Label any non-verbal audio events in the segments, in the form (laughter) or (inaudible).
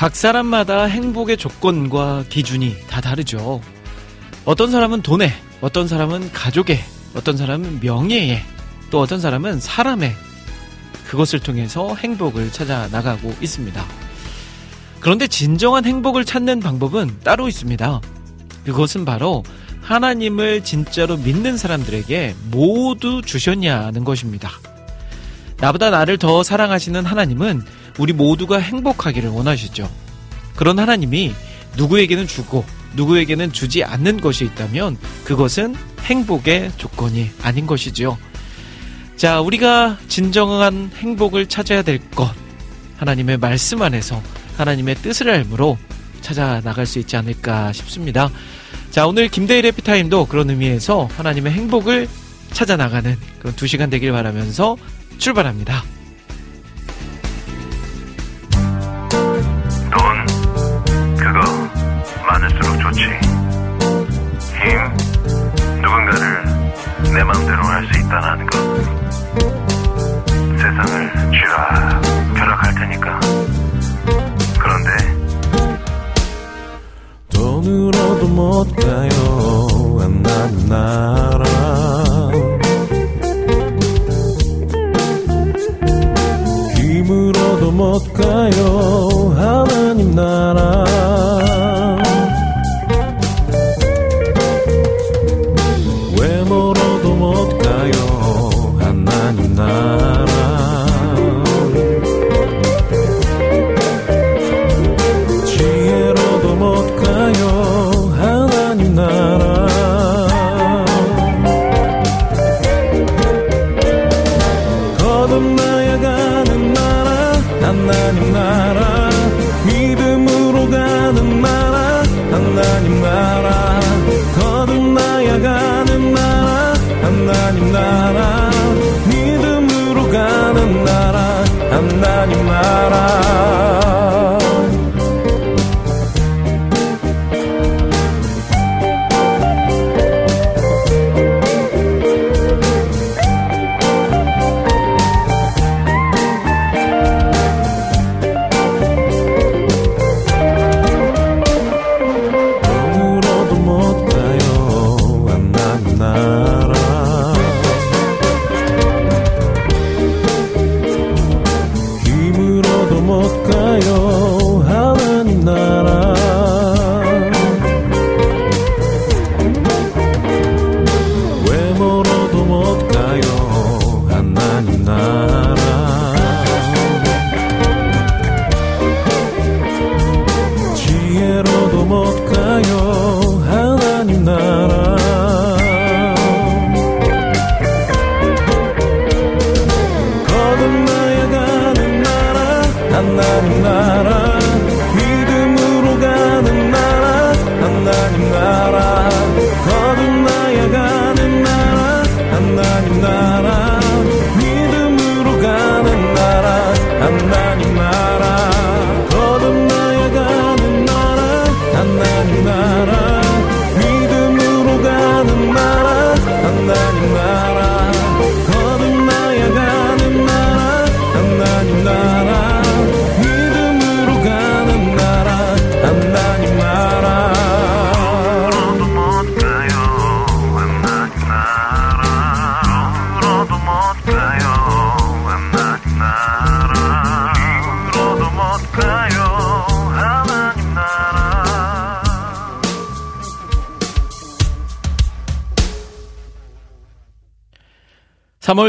각 사람마다 행복의 조건과 기준이 다 다르죠. 어떤 사람은 돈에, 어떤 사람은 가족에, 어떤 사람은 명예에, 또 어떤 사람은 사람에 그것을 통해서 행복을 찾아 나가고 있습니다. 그런데 진정한 행복을 찾는 방법은 따로 있습니다. 그것은 바로 하나님을 진짜로 믿는 사람들에게 모두 주셨냐는 것입니다. 나보다 나를 더 사랑하시는 하나님은 우리 모두가 행복하기를 원하시죠. 그런 하나님이 누구에게는 주고 누구에게는 주지 않는 것이 있다면 그것은 행복의 조건이 아닌 것이지요. 자, 우리가 진정한 행복을 찾아야 될 것. 하나님의 말씀 안에서 하나님의 뜻을 알므로 찾아 나갈 수 있지 않을까 싶습니다. 자, 오늘 김대일 해피타임도 그런 의미에서 하나님의 행복을 찾아 나가는 그런 두 시간 되길 바라면서 출발합니다. 많을수록 좋지. 힘, 누군가를 내 마음대로 할 수 있다는 것. 세상을 쥐라 벼락할 테니까. 그런데 돈으로도 못 가요 하나님 나라 힘으로도 못 가요 하나님 나라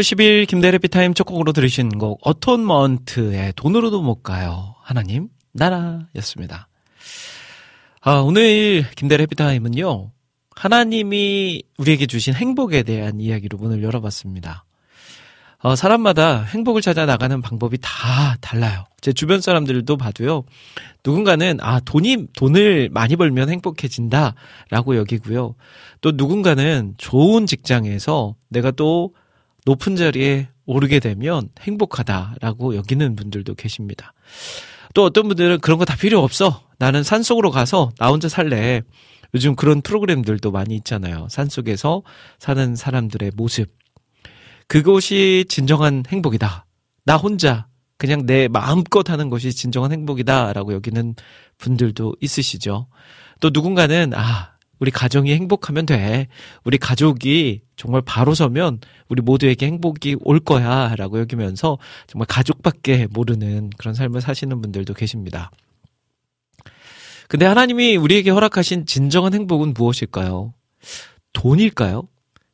3월 10일 김대래 피타임 첫 곡으로 들으신 곡 어톤먼트의 돈으로도 못 가요. 하나님 나라였습니다. 아, 오늘 김대래 피타임은요. 하나님이 우리에게 주신 행복에 대한 이야기로 문을 열어봤습니다. 어, 사람마다 행복을 찾아 나가는 방법이 다 달라요. 제 주변 사람들도 봐도요. 누군가는 아 돈이 돈을 많이 벌면 행복해진다 라고 여기고요. 또 누군가는 좋은 직장에서 내가 또 높은 자리에 오르게 되면 행복하다라고 여기는 분들도 계십니다. 또 어떤 분들은 그런 거 다 필요 없어. 나는 산 속으로 가서 나 혼자 살래. 요즘 그런 프로그램들도 많이 있잖아요. 산 속에서 사는 사람들의 모습. 그것이 진정한 행복이다. 나 혼자 그냥 내 마음껏 하는 것이 진정한 행복이다라고 여기는 분들도 있으시죠. 또 누군가는 아, 우리 가정이 행복하면 돼. 우리 가족이 정말 바로 서면 우리 모두에게 행복이 올 거야. 라고 여기면서 정말 가족밖에 모르는 그런 삶을 사시는 분들도 계십니다. 근데 하나님이 우리에게 허락하신 진정한 행복은 무엇일까요? 돈일까요?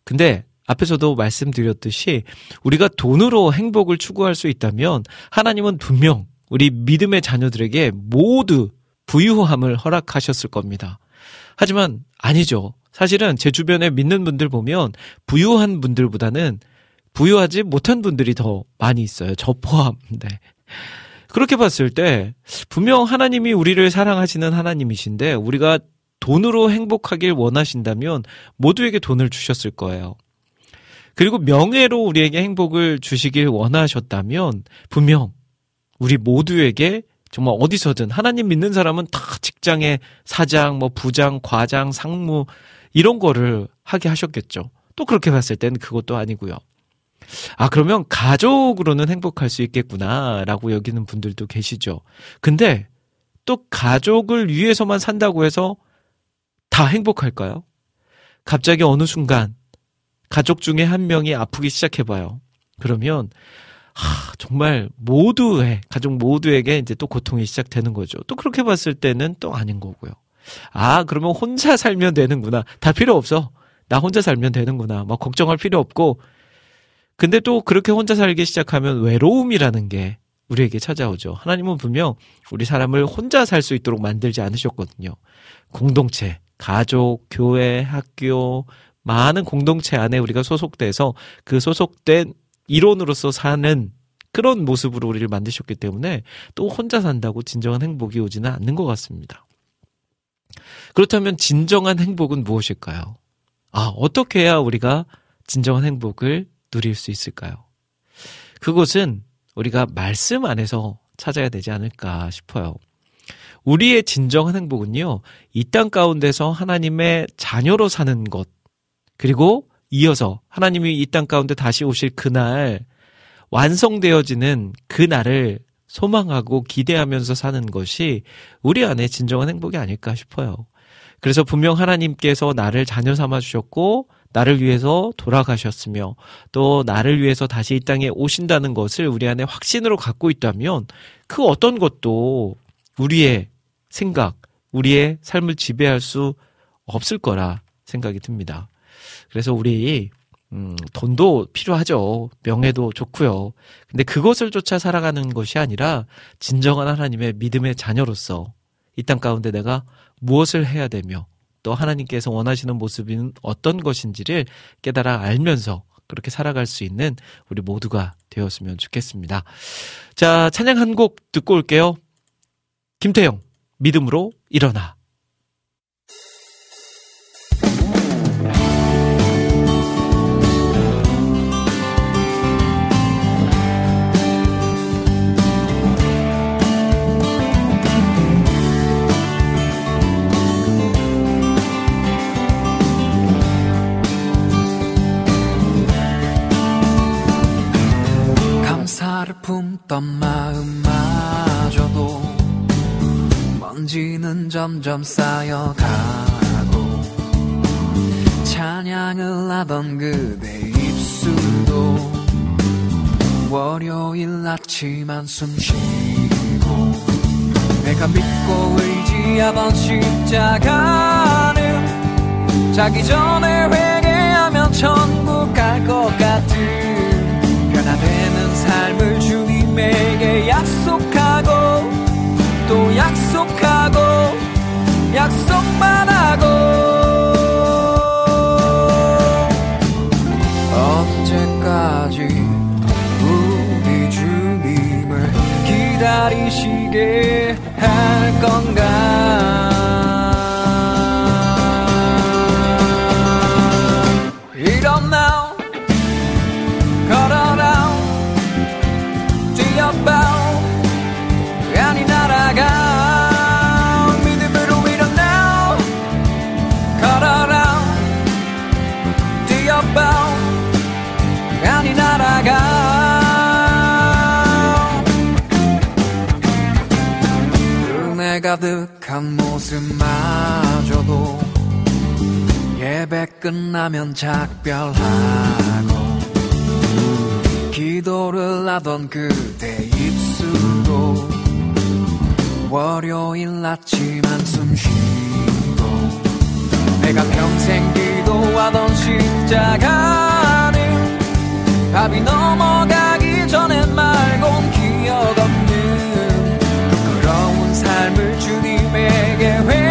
근데 앞에서도 말씀드렸듯이 우리가 돈으로 행복을 추구할 수 있다면 하나님은 분명 우리 믿음의 자녀들에게 모두 부유함을 허락하셨을 겁니다. 하지만 아니죠. 사실은 제 주변에 믿는 분들 보면 부유한 분들보다는 부유하지 못한 분들이 더 많이 있어요. 저 포함. (laughs) 네. 그렇게 봤을 때 분명 하나님이 우리를 사랑하시는 하나님이신데 우리가 돈으로 행복하길 원하신다면 모두에게 돈을 주셨을 거예요. 그리고 명예로 우리에게 행복을 주시길 원하셨다면 분명 우리 모두에게 정말 어디서든 하나님 믿는 사람은 다 직장의 사장, 뭐 부장, 과장, 상무 이런 거를 하게 하셨겠죠. 또 그렇게 봤을 때는 그것도 아니고요. 아, 그러면 가족으로는 행복할 수 있겠구나라고 여기는 분들도 계시죠. 근데 또 가족을 위해서만 산다고 해서 다 행복할까요? 갑자기 어느 순간 가족 중에 한 명이 아프기 시작해봐요. 그러면 하, 정말 모두의 가족 모두에게 이제 또 고통이 시작되는 거죠. 또 그렇게 봤을 때는 또 아닌 거고요. 아 그러면 혼자 살면 되는구나. 다 필요 없어. 나 혼자 살면 되는구나. 막 걱정할 필요 없고. 근데 또 그렇게 혼자 살기 시작하면 외로움이라는 게 우리에게 찾아오죠. 하나님은 분명 우리 사람을 혼자 살 수 있도록 만들지 않으셨거든요. 공동체, 가족, 교회, 학교, 많은 공동체 안에 우리가 소속돼서 그 소속된 이론으로서 사는 그런 모습으로 우리를 만드셨기 때문에 또 혼자 산다고 진정한 행복이 오지는 않는 것 같습니다. 그렇다면 진정한 행복은 무엇일까요? 아, 어떻게 해야 우리가 진정한 행복을 누릴 수 있을까요? 그것은 우리가 말씀 안에서 찾아야 되지 않을까 싶어요. 우리의 진정한 행복은요, 이 땅 가운데서 하나님의 자녀로 사는 것, 그리고 이어서 하나님이 이 땅 가운데 다시 오실 그날 완성되어지는 그날을 소망하고 기대하면서 사는 것이 우리 안에 진정한 행복이 아닐까 싶어요. 그래서 분명 하나님께서 나를 자녀 삼아 주셨고 나를 위해서 돌아가셨으며 또 나를 위해서 다시 이 땅에 오신다는 것을 우리 안에 확신으로 갖고 있다면 그 어떤 것도 우리의 생각, 우리의 삶을 지배할 수 없을 거라 생각이 듭니다. 그래서 우리 음, 돈도 필요하죠. 명예도 좋고요. 근데 그것을 쫓아 살아가는 것이 아니라 진정한 하나님의 믿음의 자녀로서 이 땅 가운데 내가 무엇을 해야 되며 또 하나님께서 원하시는 모습은 어떤 것인지를 깨달아 알면서 그렇게 살아갈 수 있는 우리 모두가 되었으면 좋겠습니다. 자, 찬양 한 곡 듣고 올게요. 김태영, 믿음으로 일어나. 감사를 품던 마음마저도 먼지는 점점 쌓여가고 찬양을 하던 그대 입술도 월요일 아침 한숨 쉬고 내가 믿고 의지하던 십자가는 자기 전에 회개하면 천국 갈 것 같은 주님에게 약속하고 또 약속하고 약속만 하고. 언제까지 우리 주님을 기다리시게 할 건가 가득한 모습마저도 예배 끝나면 작별하고 기도를 하던 그대 입술도 월요일 아침 한숨 쉬고 내가 평생 기도하던 십자가는 밥이 넘어가기 전에 말곤 기억 없는 부끄러운 삶을 주 me que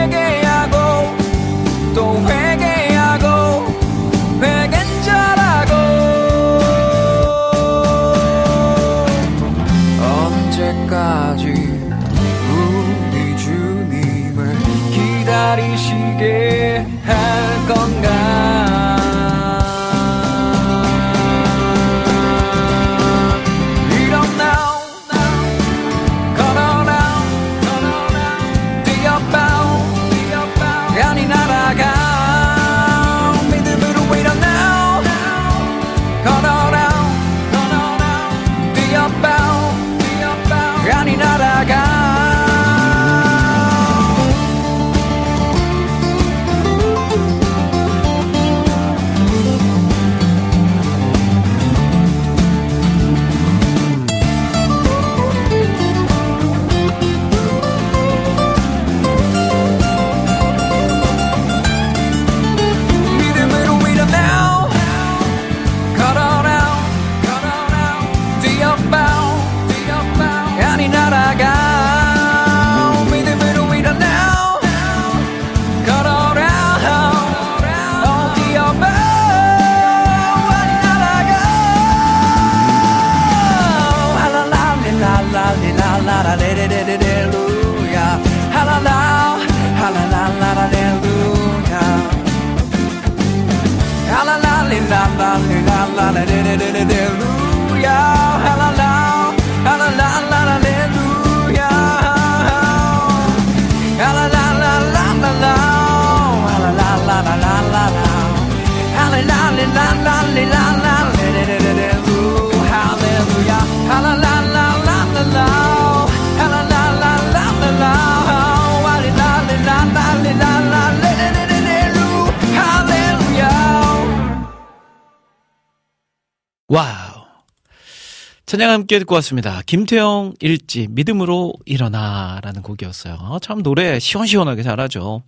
찬양 함께 듣고 왔습니다. 김태형 일집 믿음으로 일어나라는 곡이었어요. 참 노래 시원시원하게 잘하죠.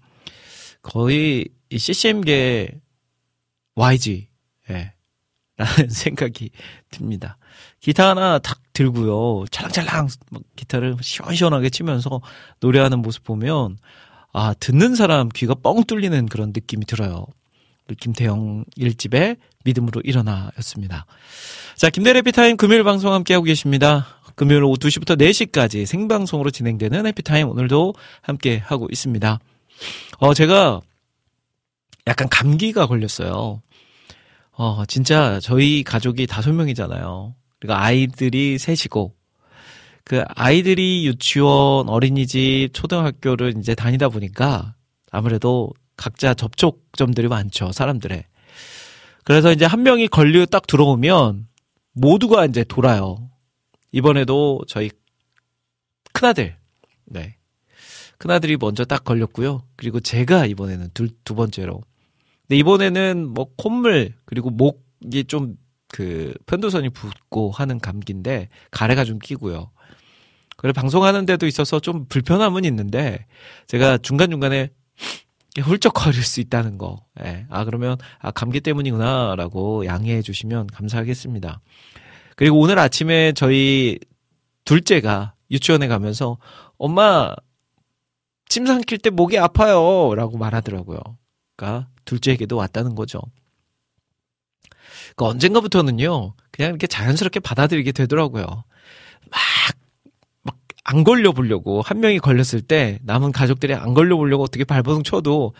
거의 이 CCM계 YG 예. 라는 (laughs) 생각이 듭니다. 기타 하나 탁 들고요. 찰랑찰랑 막 기타를 시원시원하게 치면서 노래하는 모습 보면 아 듣는 사람 귀가 뻥 뚫리는 그런 느낌이 들어요. 김태형 일집의 믿음으로 일어나였습니다. 자, 김대래 피타임 금요일 방송 함께하고 계십니다. 금요일 오후 2시부터 4시까지 생방송으로 진행되는 해피타임 오늘도 함께하고 있습니다. 어, 제가 약간 감기가 걸렸어요. 어, 진짜 저희 가족이 다섯 명이잖아요. 그리고 아이들이 셋이고, 그 아이들이 유치원, 어린이집, 초등학교를 이제 다니다 보니까 아무래도 각자 접촉점들이 많죠, 사람들의. 그래서 이제 한 명이 걸리고 딱 들어오면 모두가 이제 돌아요. 이번에도 저희 큰아들, 네. 큰아들이 먼저 딱 걸렸고요. 그리고 제가 이번에는 둘, 두 번째로. 근데 이번에는 뭐 콧물, 그리고 목이 좀 그 편도선이 붓고 하는 감기인데 가래가 좀 끼고요. 그래 방송하는 데도 있어서 좀 불편함은 있는데 제가 중간중간에 훌쩍거릴 수 있다는 거. 예. 아, 그러면, 아, 감기 때문이구나 라고 양해해 주시면 감사하겠습니다. 그리고 오늘 아침에 저희 둘째가 유치원에 가면서 엄마 침 삼킬 때 목이 아파요 라고 말하더라고요. 그러니까 둘째에게도 왔다는 거죠. 그 언젠가부터는요, 그냥 이렇게 자연스럽게 받아들이게 되더라고요. 막, 막, 안 걸려보려고, 한 명이 걸렸을 때 남은 가족들이 안 걸려보려고 어떻게 발버둥 쳐도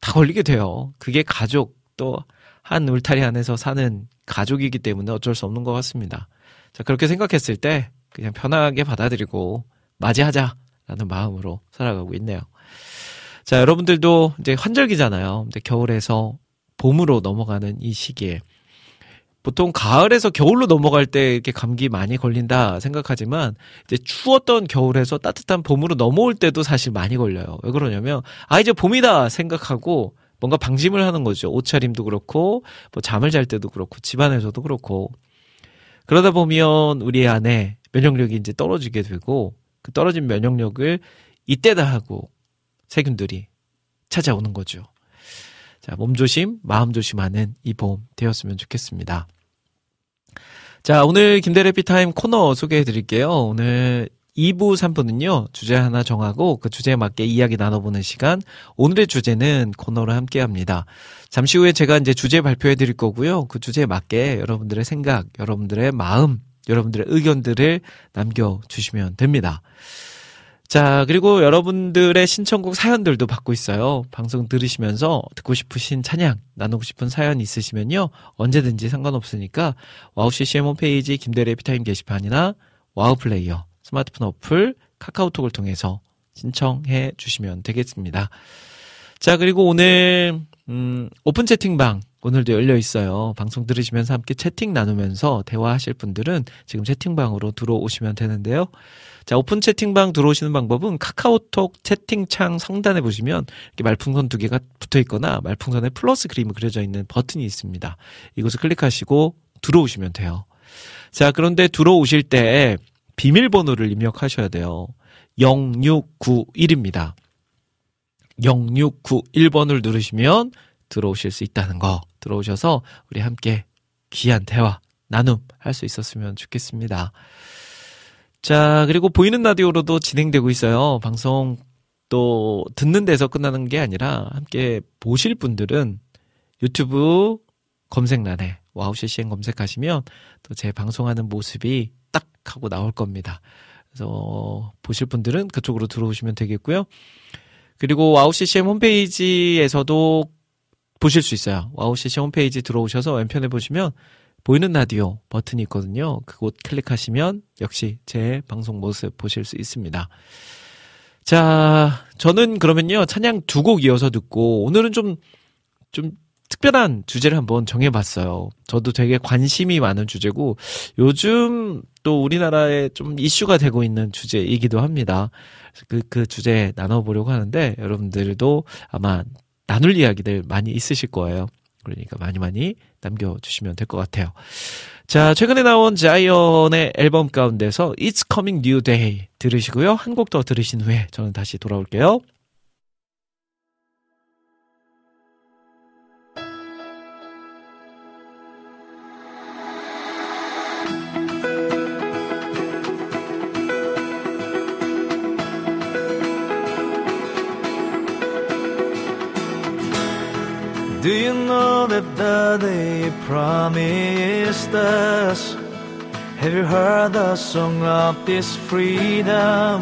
다 걸리게 돼요. 그게 가족, 또, 한 울타리 안에서 사는 가족이기 때문에 어쩔 수 없는 것 같습니다. 자, 그렇게 생각했을 때, 그냥 편하게 받아들이고, 맞이하자라는 마음으로 살아가고 있네요. 자, 여러분들도 이제 환절기잖아요. 이제 겨울에서 봄으로 넘어가는 이 시기에 보통 가을에서 겨울로 넘어갈 때 이렇게 감기 많이 걸린다 생각하지만 이제 추웠던 겨울에서 따뜻한 봄으로 넘어올 때도 사실 많이 걸려요. 왜 그러냐면 아 이제 봄이다 생각하고 뭔가 방심을 하는 거죠. 옷차림도 그렇고 뭐 잠을 잘 때도 그렇고 집안에서도 그렇고 그러다 보면 우리 안에 면역력이 이제 떨어지게 되고 그 떨어진 면역력을 이때다 하고 세균들이 찾아오는 거죠. 자, 몸조심, 마음조심하는 이 봄 되었으면 좋겠습니다. 자, 오늘 김대래 피타임 코너 소개해 드릴게요. 오늘 2부, 3부는요, 주제 하나 정하고 그 주제에 맞게 이야기 나눠보는 시간. 오늘의 주제는 코너로 함께 합니다. 잠시 후에 제가 이제 주제 발표해 드릴 거고요. 그 주제에 맞게 여러분들의 생각, 여러분들의 마음, 여러분들의 의견들을 남겨주시면 됩니다. 자, 그리고 여러분들의 신청곡 사연들도 받고 있어요. 방송 들으시면서 듣고 싶으신 찬양, 나누고 싶은 사연 있으시면요. 언제든지 상관없으니까 와우 CCM 홈페이지 김대일의 해피타임 게시판이나 와우 플레이어, 스마트폰 어플, 카카오톡을 통해서 신청해 주시면 되겠습니다. 자, 그리고 오늘, 음, 오픈 채팅방 오늘도 열려 있어요. 방송 들으시면서 함께 채팅 나누면서 대화하실 분들은 지금 채팅방으로 들어오시면 되는데요. 자, 오픈 채팅방 들어오시는 방법은 카카오톡 채팅창 상단에 보시면 이렇게 말풍선 두 개가 붙어 있거나 말풍선에 플러스 그림이 그려져 있는 버튼이 있습니다. 이것을 클릭하시고 들어오시면 돼요. 자, 그런데 들어오실 때 비밀번호를 입력하셔야 돼요. 0691입니다. 0691번을 누르시면 들어오실 수 있다는 거 들어오셔서 우리 함께 귀한 대화 나눔 할 수 있었으면 좋겠습니다. 자, 그리고 보이는 라디오로도 진행되고 있어요. 방송 또 듣는 데서 끝나는 게 아니라 함께 보실 분들은 유튜브 검색란에 와우 CCM 검색하시면 또 제 방송하는 모습이 딱 하고 나올 겁니다. 그래서 보실 분들은 그쪽으로 들어오시면 되겠고요. 그리고 와우 CCM 홈페이지에서도 보실 수 있어요. 와우 CCM 홈페이지 들어오셔서 왼편에 보시면 보이는 라디오 버튼이 있거든요. 그곳 클릭하시면 역시 제 방송 모습 보실 수 있습니다. 자, 저는 그러면요. 찬양 두 곡 이어서 듣고 오늘은 좀, 좀 특별한 주제를 한번 정해봤어요. 저도 되게 관심이 많은 주제고 요즘 또 우리나라에 좀 이슈가 되고 있는 주제이기도 합니다. 그, 그 주제 나눠보려고 하는데 여러분들도 아마 나눌 이야기들 많이 있으실 거예요. 그러니까 많이 많이 남겨주시면 될 것 같아요. 자, 최근에 나온 자이언의 앨범 가운데서 It's Coming New Day 들으시고요. 한 곡 더 들으신 후에 저는 다시 돌아올게요. Do you know that the day promised us? Have you heard the song of this freedom?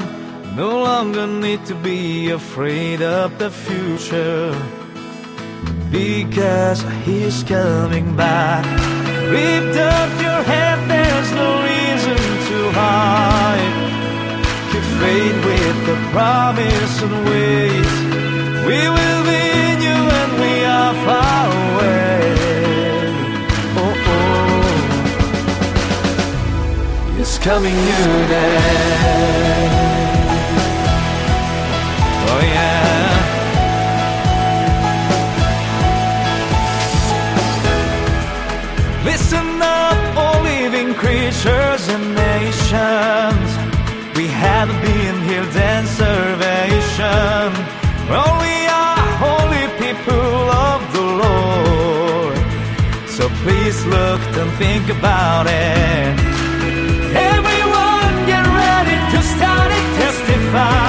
No longer need to be afraid of the future because he's coming back. Lift up your head, there's no reason to hide. Keep faith with the promise and wait. We will far away. Oh, oh. It's coming new day. Oh, yeah. Listen up, all living creatures and nations. We have been healed and salvation. Well, we are holy people Please look, don't think about it. Everyone get ready to start it. testify.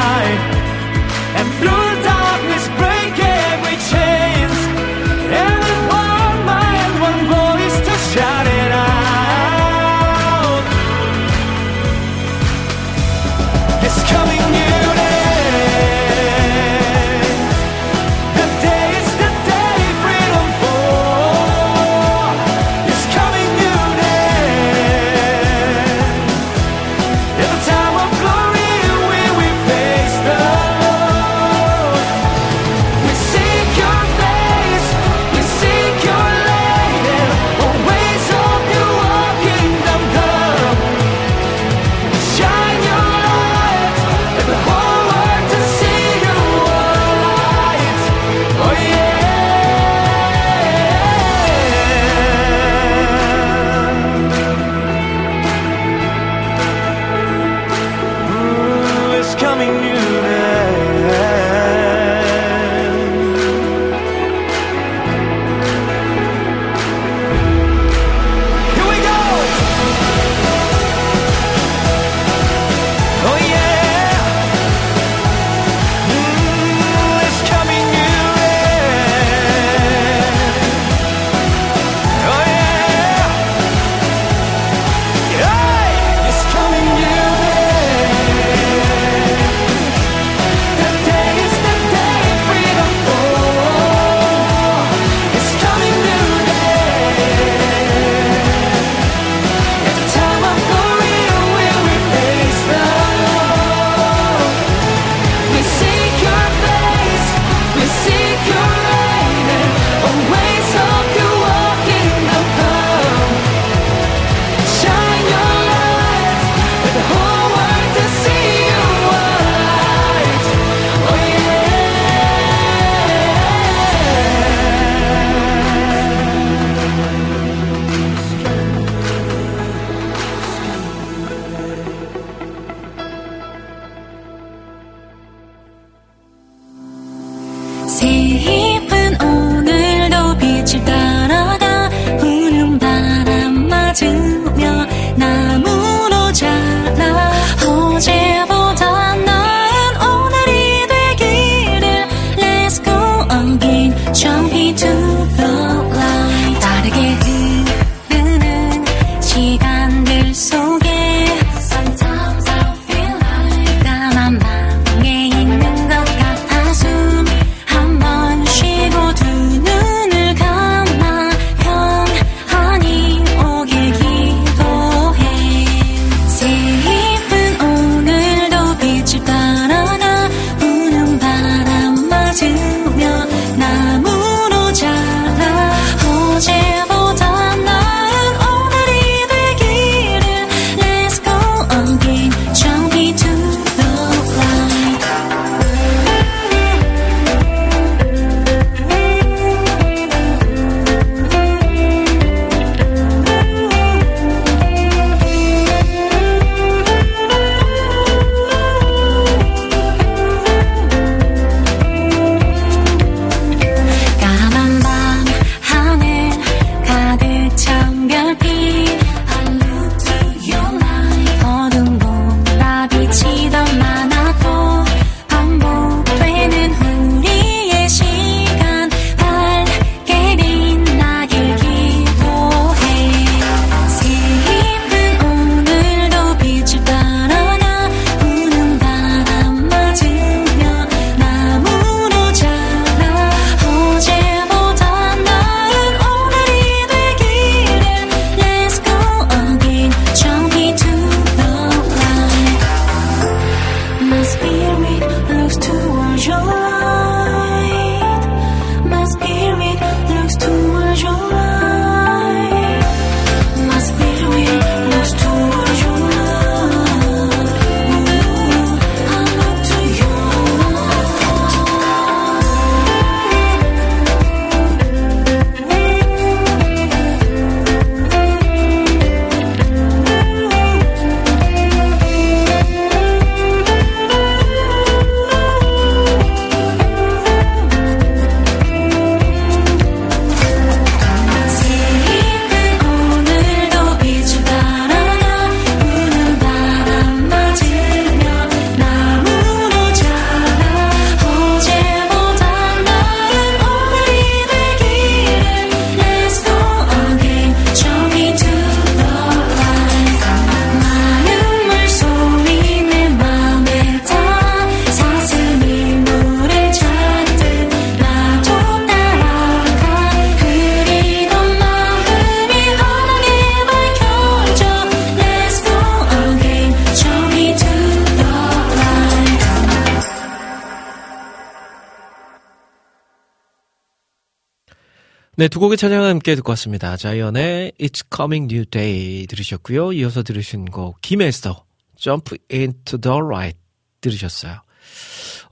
네, 두 곡의 찬양을 함께 듣고 왔습니다. 자이언의 It's Coming New Day 들으셨고요. 이어서 들으신 곡 김에스더 Jump Into the Light 들으셨어요.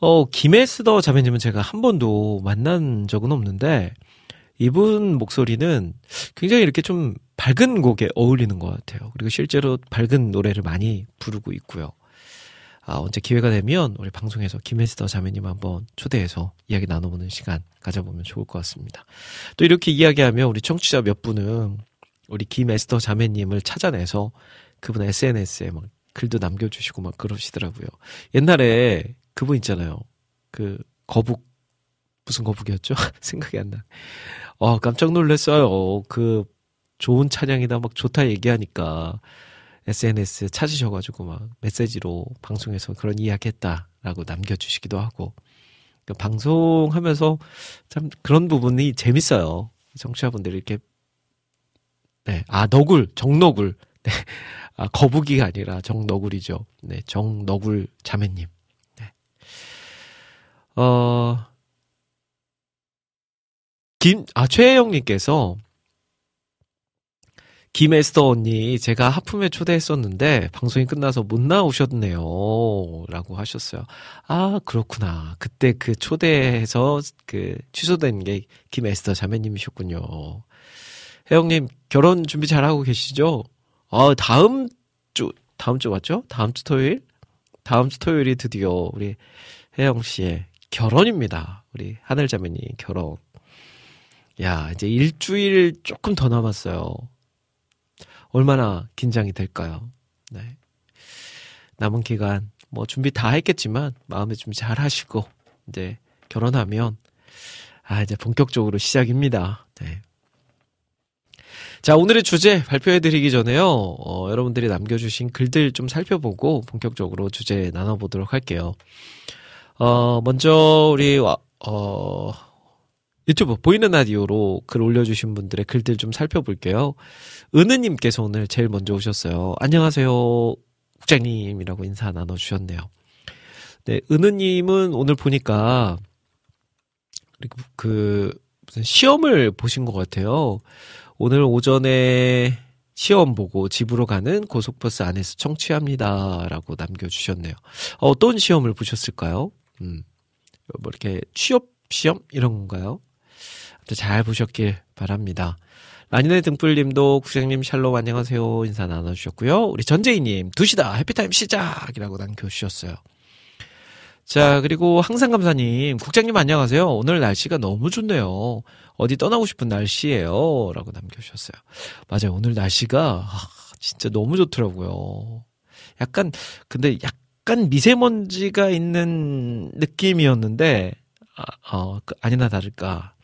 어, 김에스더 자매님은 제가 한 번도 만난 적은 없는데 이분 목소리는 굉장히 이렇게 좀 밝은 곡에 어울리는 것 같아요. 그리고 실제로 밝은 노래를 많이 부르고 있고요. 아, 언제 기회가 되면 우리 방송에서 김혜스더 자매님 한번 초대해서 이야기 나눠보는 시간 가져보면 좋을 것 같습니다. 또 이렇게 이야기하면 우리 청취자 몇 분은 우리 김혜스더 자매님을 찾아내서 그분 SNS에 막 글도 남겨주시고 막 그러시더라고요. 옛날에 그분 있잖아요. 그 거북 무슨 거북이었죠? (laughs) 생각이 안 나. 어, 깜짝 놀랐어요. 그 좋은 찬양이다 막 좋다 얘기하니까 SNS 찾으셔가지고 막 메시지로 방송에서 그런 이야기 했다라고 남겨주시기도 하고 그 방송하면서 참 그런 부분이 재밌어요. 청취자분들이 이렇게 네, 아 너굴 정너굴 네, 아 거북이가 아니라 정너굴이죠. 네, 정너굴 자매님. 네. 어. 김, 아, 최혜영님께서 김에스더 언니 제가 하품에 초대했었는데 방송이 끝나서 못 나오셨네요. 라고 하셨어요. 아, 그렇구나. 그때 그 초대해서 그 취소된 게 김에스더 자매님이셨군요. 혜영님 결혼 준비 잘하고 계시죠? 아, 다음 주, 다음 주 맞죠? 다음 주 토요일? 다음 주 토요일이 드디어 우리 혜영 씨의 결혼입니다. 우리 하늘 자매님 결혼. 야, 이제 일주일 조금 더 남았어요. 얼마나 긴장이 될까요? 네. 남은 기간 뭐 준비 다 했겠지만 마음의 준비 잘 하시고 이제 결혼하면 아 이제 본격적으로 시작입니다. 네. 자 오늘의 주제 발표해 드리기 전에요. 어, 여러분들이 남겨주신 글들 좀 살펴보고 본격적으로 주제 나눠보도록 할게요. 어 먼저 우리 어 유튜브 보이는 라디오로 글 올려주신 분들의 글들 좀 살펴볼게요. 은은님께서 오늘 제일 먼저 오셨어요. 안녕하세요. 국장님이라고 인사 나눠주셨네요. 네, 은은님은 오늘 보니까 그 무슨 시험을 보신 것 같아요. 오늘 오전에 시험 보고 집으로 가는 고속버스 안에서 청취합니다라고 남겨주셨네요. 어떤 시험을 보셨을까요? 음, 뭐 이렇게 취업 시험 이런 건가요? 잘 보셨길 바랍니다. 라니네 등불님도 국장님 샬롬 안녕하세요 인사 나눠주셨고요. 우리 전재희님 2시다 해피타임 시작이라고 남겨주셨어요. 자 그리고 항상 감사님 국장님 안녕하세요. 오늘 날씨가 너무 좋네요. 어디 떠나고 싶은 날씨예요 라고 남겨주셨어요. 맞아요 오늘 날씨가 아, 진짜 너무 좋더라고요. 약간 근데 약간 미세먼지가 있는 느낌이었는데 아, 어, 그 아니나 다를까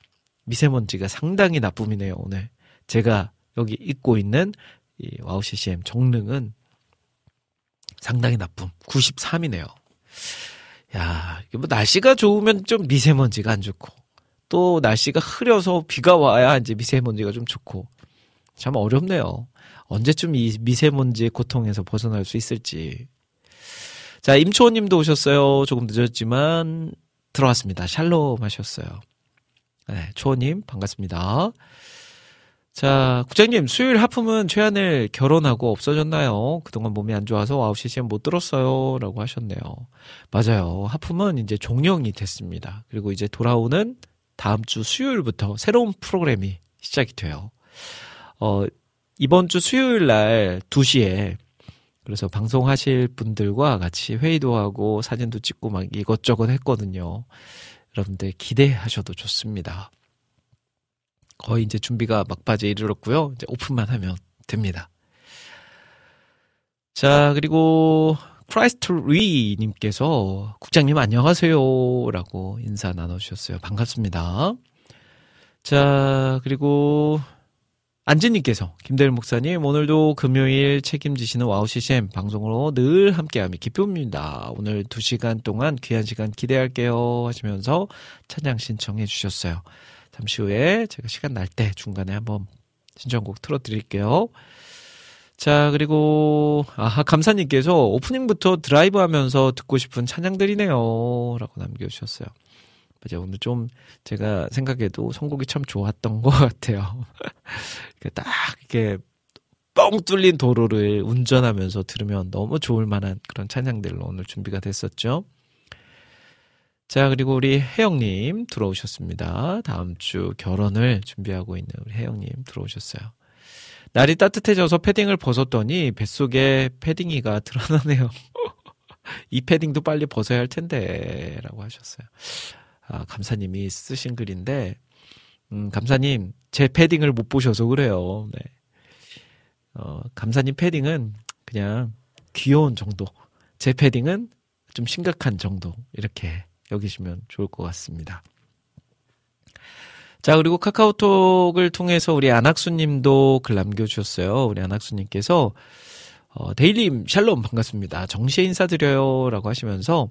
미세먼지가 상당히 나쁨이네요, 오늘. 제가 여기 입고 있는 이 와우 CCM 정릉은 상당히 나쁨. 93이네요. 야, 뭐 날씨가 좋으면 좀 미세먼지가 안 좋고, 또 날씨가 흐려서 비가 와야 이제 미세먼지가 좀 좋고, 참 어렵네요. 언제쯤 이 미세먼지의 고통에서 벗어날 수 있을지. 자, 임초원 님도 오셨어요. 조금 늦었지만 들어왔습니다. 샬롬 하셨어요. 네, 초원님 반갑습니다. 자, 국장님, 수요일 하품은 최하늘 결혼하고 없어졌나요? 그동안 몸이 안 좋아서 와우 CCM 못 들었어요. 라고 하셨네요. 맞아요. 하품은 이제 종영이 됐습니다. 그리고 이제 돌아오는 다음 주 수요일부터 새로운 프로그램이 시작이 돼요. 어, 이번 주 수요일 날 2시에 그래서 방송하실 분들과 같이 회의도 하고 사진도 찍고 막 이것저것 했거든요. 여러분들 기대하셔도 좋습니다. 거의 이제 준비가 막바지에 이르렀고요. 이제 오픈만 하면 됩니다. 자, 그리고 크라이스트 리 님께서 국장님 안녕하세요 라고 인사 나눠 주셨어요. 반갑습니다. 자, 그리고 안지님께서 김대일 목사님 오늘도 금요일 책임지시는 와우 CCM 방송으로 늘 함께함이 기쁩니다. 오늘 2시간 동안 귀한 시간 기대할게요 하시면서 찬양 신청해 주셨어요. 잠시 후에 제가 시간 날 때 중간에 한번 신청곡 틀어드릴게요. 자 그리고 아하 감사님께서 오프닝부터 드라이브 하면서 듣고 싶은 찬양들이네요 라고 남겨주셨어요. 맞아요. 오늘 좀 제가 생각해도 선곡이 참 좋았던 것 같아요. (laughs) 딱 이렇게 뻥 뚫린 도로를 운전하면서 들으면 너무 좋을 만한 그런 찬양들로 오늘 준비가 됐었죠. 자, 그리고 우리 혜영님 들어오셨습니다. 다음 주 결혼을 준비하고 있는 우리 혜영님 들어오셨어요. 날이 따뜻해져서 패딩을 벗었더니 뱃속에 패딩이가 드러나네요. (laughs) 이 패딩도 빨리 벗어야 할 텐데, 라고 하셨어요. 아, 감사님이 쓰신 글인데, 음, 감사님, 제 패딩을 못 보셔서 그래요. 네. 어, 감사님 패딩은 그냥 귀여운 정도. 제 패딩은 좀 심각한 정도. 이렇게 여기시면 좋을 것 같습니다. 자, 그리고 카카오톡을 통해서 우리 안학수 님도 글 남겨주셨어요. 우리 안학수 님께서, 어, 데일리 샬롬 반갑습니다. 정시에 인사드려요. 라고 하시면서,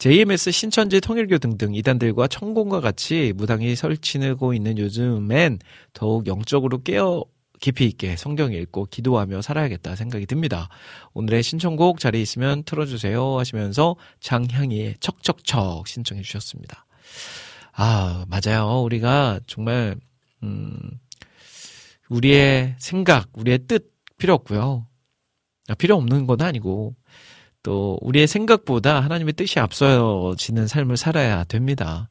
JMS 신천지 통일교 등등 이단들과 천공과 같이 무당이 설치고 있는 요즘엔 더욱 영적으로 깨어 깊이 있게 성경 읽고 기도하며 살아야겠다 생각이 듭니다. 오늘의 신청곡 자리 있으면 틀어주세요 하시면서 장향이의 척척척 신청해 주셨습니다. 아, 맞아요. 우리가 정말, 음, 우리의 생각, 우리의 뜻 필요 없고요. 아, 필요 없는 건 아니고, 또 우리의 생각보다 하나님의 뜻이 앞서지는 삶을 살아야 됩니다.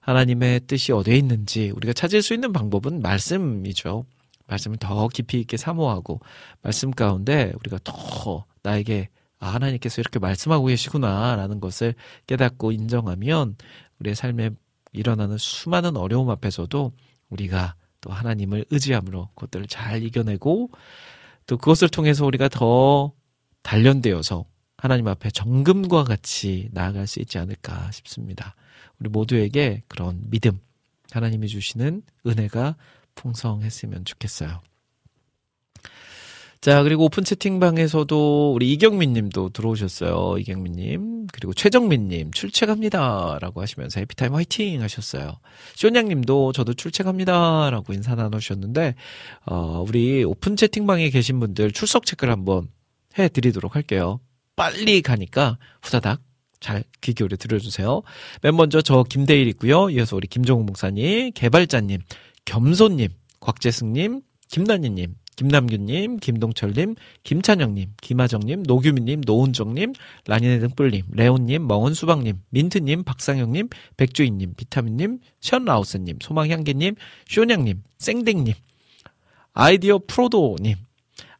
하나님의 뜻이 어디에 있는지 우리가 찾을 수 있는 방법은 말씀이죠. 말씀을 더 깊이 있게 사모하고 말씀 가운데 우리가 더 나에게 아, 하나님께서 이렇게 말씀하고 계시구나라는 것을 깨닫고 인정하면 우리의 삶에 일어나는 수많은 어려움 앞에서도 우리가 또 하나님을 의지함으로 그것들을 잘 이겨내고 또 그것을 통해서 우리가 더 단련되어서 하나님 앞에 정금과 같이 나아갈 수 있지 않을까 싶습니다. 우리 모두에게 그런 믿음, 하나님이 주시는 은혜가 풍성했으면 좋겠어요. 자, 그리고 오픈 채팅방에서도 우리 이경민 님도 들어오셨어요. 이경민 님. 그리고 최정민 님, 출첵합니다. 라고 하시면서 해피타임 화이팅 하셨어요. 쇼냥 님도 저도 출첵합니다. 라고 인사 나누셨는데, 어, 우리 오픈 채팅방에 계신 분들 출석 체크를 한번 해 드리도록 할게요. 빨리 가니까 후다닥 잘귀 기울여 들어주세요. 맨 먼저 저 김대일 있고요. 이어서 우리 김종욱 목사님, 개발자님, 겸손님, 곽재승님, 김난희님, 김남균님, 김동철님, 김찬영님, 김하정님, 노규민님, 노은정님, 라니네 등불님, 레온님, 멍은수박님, 민트님, 박상영님, 백주인님, 비타민님, 션라우스님, 소망향기님, 쇼냥님, 쌩댕님, 아이디어 프로도님,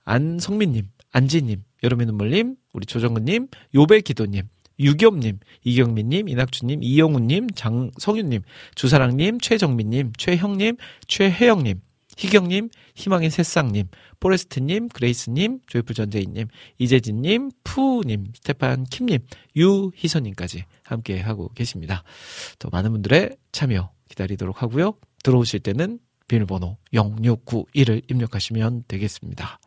안성민님, 안지님, 여름의 눈물님, 우리 조정근님, 요배기도님, 유겸님, 이경민님, 이낙주님, 이영훈님, 장성윤님, 주사랑님, 최정민님, 최형님, 최혜영님, 희경님, 희망의 새싹님, 포레스트님, 그레이스님, 조이풀 전재희님, 이재진님, 푸님, 스테판 킴님, 유희선님까지 함께 하고 계십니다. 또 많은 분들의 참여 기다리도록 하고요. 들어오실 때는 비밀번호 0691을 입력하시면 되겠습니다.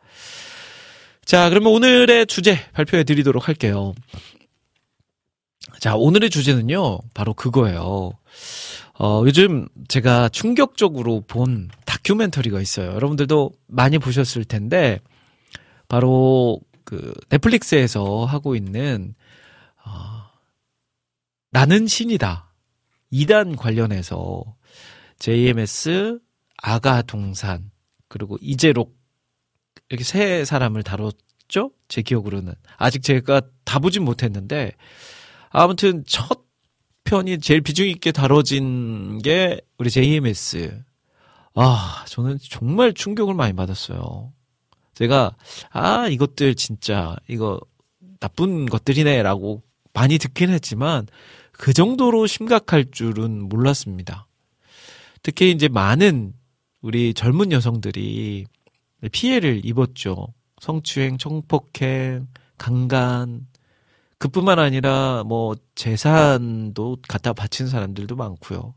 자, 그러면 오늘의 주제 발표해 드리도록 할게요. 자, 오늘의 주제는요, 바로 그거예요. 어, 요즘 제가 충격적으로 본 다큐멘터리가 있어요. 여러분들도 많이 보셨을 텐데, 바로 그 넷플릭스에서 하고 있는, 어, 나는 신이다. 2단 관련해서 JMS, 아가 동산, 그리고 이재록, 이렇게 세 사람을 다뤘죠? 제 기억으로는. 아직 제가 다 보진 못했는데, 아무튼 첫 편이 제일 비중 있게 다뤄진 게 우리 JMS. 아, 저는 정말 충격을 많이 받았어요. 제가, 아, 이것들 진짜, 이거 나쁜 것들이네 라고 많이 듣긴 했지만, 그 정도로 심각할 줄은 몰랐습니다. 특히 이제 많은 우리 젊은 여성들이 피해를 입었죠. 성추행, 성폭행, 강간, 그뿐만 아니라 뭐 재산도 갖다 바친 사람들도 많고요.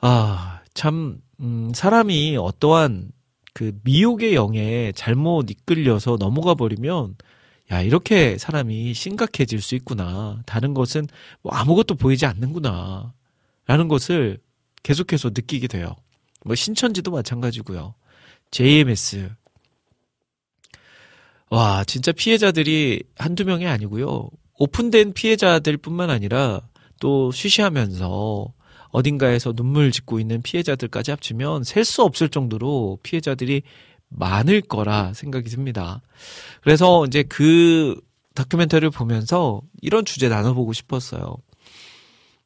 아, 참 음, 사람이 어떠한 그 미혹의 영에 잘못 이끌려서 넘어가 버리면 야, 이렇게 사람이 심각해질 수 있구나. 다른 것은 뭐 아무것도 보이지 않는구나. 라는 것을 계속해서 느끼게 돼요. 뭐 신천지도 마찬가지고요. JMS 와, 진짜 피해자들이 한두 명이 아니고요. 오픈된 피해자들 뿐만 아니라 또 쉬쉬하면서 어딘가에서 눈물 짓고 있는 피해자들까지 합치면 셀 수 없을 정도로 피해자들이 많을 거라 생각이 듭니다. 그래서 이제 그 다큐멘터리를 보면서 이런 주제 나눠보고 싶었어요.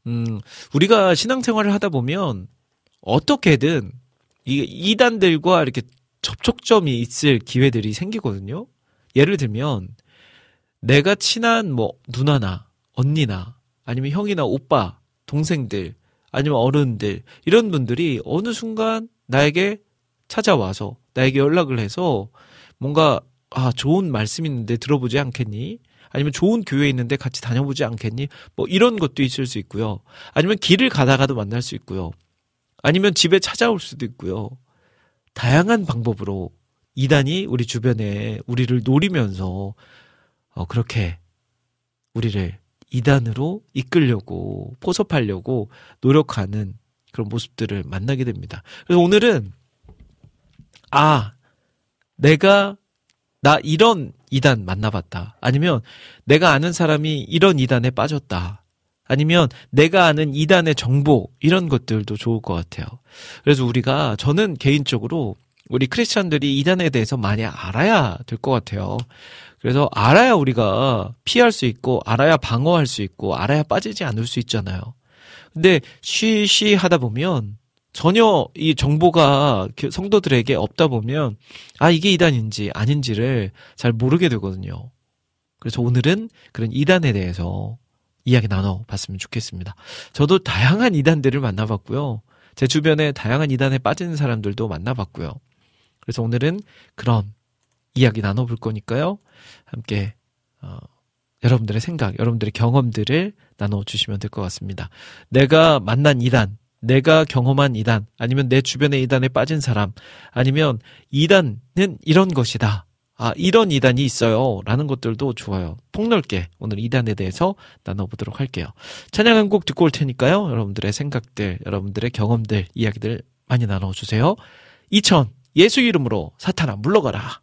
음, 우리가 신앙생활을 하다 보면 어떻게든 이 이단들과 이렇게 접촉점이 있을 기회들이 생기거든요. 예를 들면 내가 친한 뭐 누나나 언니나 아니면 형이나 오빠, 동생들 아니면 어른들 이런 분들이 어느 순간 나에게 찾아와서 나에게 연락을 해서 뭔가 아 좋은 말씀 있는데 들어보지 않겠니? 아니면 좋은 교회 있는데 같이 다녀보지 않겠니? 뭐 이런 것도 있을 수 있고요. 아니면 길을 가다가도 만날 수 있고요. 아니면 집에 찾아올 수도 있고요. 다양한 방법으로 이단이 우리 주변에 우리를 노리면서 어, 그렇게 우리를 이단으로 이끌려고 포섭하려고 노력하는 그런 모습들을 만나게 됩니다. 그래서 오늘은 아 내가 나 이런 이단 만나봤다. 아니면 내가 아는 사람이 이런 이단에 빠졌다. 아니면 내가 아는 이단의 정보 이런 것들도 좋을 것 같아요. 그래서 우리가 저는 개인적으로 우리 크리스천들이 이단에 대해서 많이 알아야 될 것 같아요. 그래서 알아야 우리가 피할 수 있고 알아야 방어할 수 있고 알아야 빠지지 않을 수 있잖아요. 근데 쉬쉬 하다 보면 전혀 이 정보가 성도들에게 없다 보면 아 이게 이단인지 아닌지를 잘 모르게 되거든요. 그래서 오늘은 그런 이단에 대해서 이야기 나눠봤으면 좋겠습니다. 저도 다양한 이단들을 만나봤고요. 제 주변에 다양한 이단에 빠진 사람들도 만나봤고요. 그래서 오늘은 그런 이야기 나눠볼 거니까요. 함께 어, 여러분들의 생각, 여러분들의 경험들을 나눠주시면 될 것 같습니다. 내가 만난 이단, 내가 경험한 이단, 아니면 내 주변의 이단에 빠진 사람, 아니면 이단은 이런 것이다. 아, 이런 이단이 있어요. 라는 것들도 좋아요. 폭넓게 오늘 이단에 대해서 나눠보도록 할게요. 찬양 한 곡 듣고 올 테니까요. 여러분들의 생각들, 여러분들의 경험들, 이야기들 많이 나눠주세요. 2000, 예수 이름으로 사탄아 물러가라.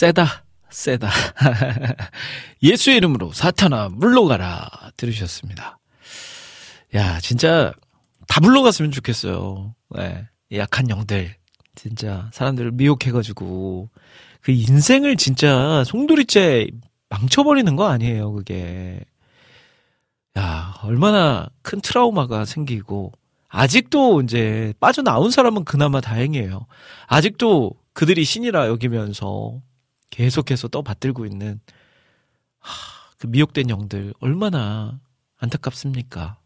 세다, 세다. (laughs) 예수의 이름으로 사탄아 물러가라 들으셨습니다. 야, 진짜 다 물러갔으면 좋겠어요. 네, 이 약한 영들 진짜 사람들을 미혹해가지고 그 인생을 진짜 송두리째 망쳐버리는 거 아니에요, 그게. 야, 얼마나 큰 트라우마가 생기고 아직도 이제 빠져나온 사람은 그나마 다행이에요. 아직도 그들이 신이라 여기면서 계속해서 떠받들고 있는 하, 그 미혹된 영들 얼마나 안타깝습니까?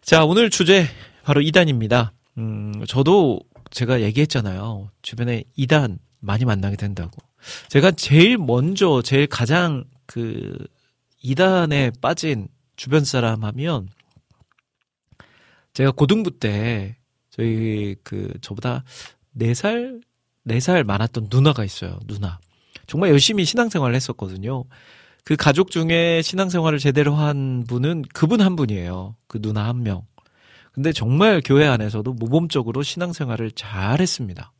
자, 오늘 주제 바로 이단입니다. 음, 저도 제가 얘기했잖아요. 주변에 이단 많이 만나게 된다고. 제가 제일 먼저, 제일 가장 그 이단에 빠진 주변 사람 하면 제가 고등부 때 저희 그 저보다 4살 4살 많았던 누나가 있어요. 누나. 정말 열심히 신앙생활을 했었거든요. 그 가족 중에 신앙생활을 제대로 한 분은 그분 한 분이에요. 그 누나 한 명. 근데 정말 교회 안에서도 모범적으로 신앙생활을 잘 했습니다.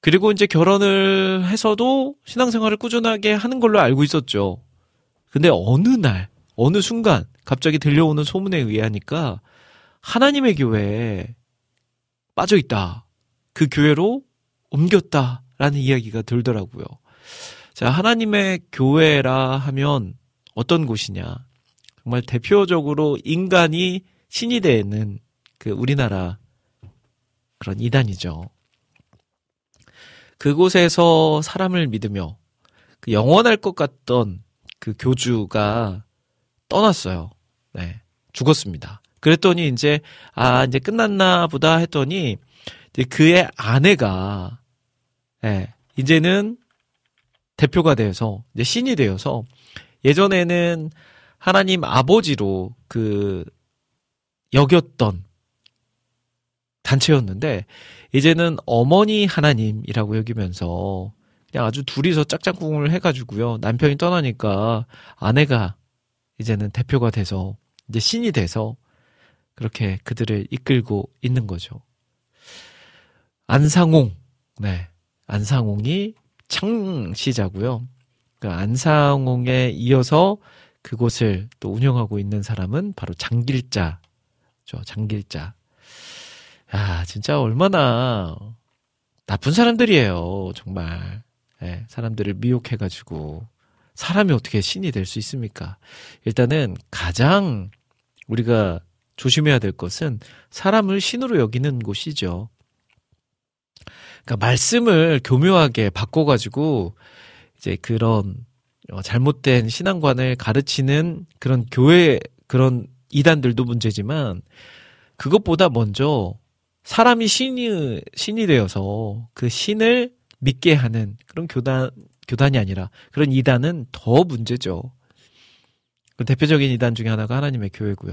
그리고 이제 결혼을 해서도 신앙생활을 꾸준하게 하는 걸로 알고 있었죠. 근데 어느 날, 어느 순간 갑자기 들려오는 소문에 의하니까 하나님의 교회에 빠져 있다. 그 교회로 옮겼다라는 이야기가 들더라고요. 자, 하나님의 교회라 하면 어떤 곳이냐? 정말 대표적으로 인간이 신이 되는 그 우리나라 그런 이단이죠. 그곳에서 사람을 믿으며 그 영원할 것 같던 그 교주가 떠났어요. 네. 죽었습니다. 그랬더니 이제 아 이제 끝났나 보다 했더니 그의 아내가 예, 이제는 대표가 되어서 이제 신이 되어서 예전에는 하나님 아버지로 그 여겼던 단체였는데 이제는 어머니 하나님이라고 여기면서 그냥 아주 둘이서 짝짝꿍을 해가지고요 남편이 떠나니까 아내가 이제는 대표가 돼서 이제 신이 돼서 그렇게 그들을 이끌고 있는 거죠. 안상홍, 네. 안상홍이 창시자고요. 그 안상홍에 이어서 그곳을 또 운영하고 있는 사람은 바로 장길자 죠. 장길자. 야, 진짜 얼마나 나쁜 사람들이에요. 정말. 네, 사람들을 미혹해가지고 사람이 어떻게 신이 될 수 있습니까? 일단은 가장 우리가 조심해야 될 것은 사람을 신으로 여기는 곳이죠. 그러니까 말씀을 교묘하게 바꿔가지고 이제 그런 어, 잘못된 신앙관을 가르치는 그런 교회 그런 이단들도 문제지만 그것보다 먼저 사람이 신이 신이 되어서 그 신을 믿게 하는 그런 교단 교단이 아니라 그런 이단은 더 문제죠. 그 대표적인 이단 중에 하나가 하나님의 교회고요.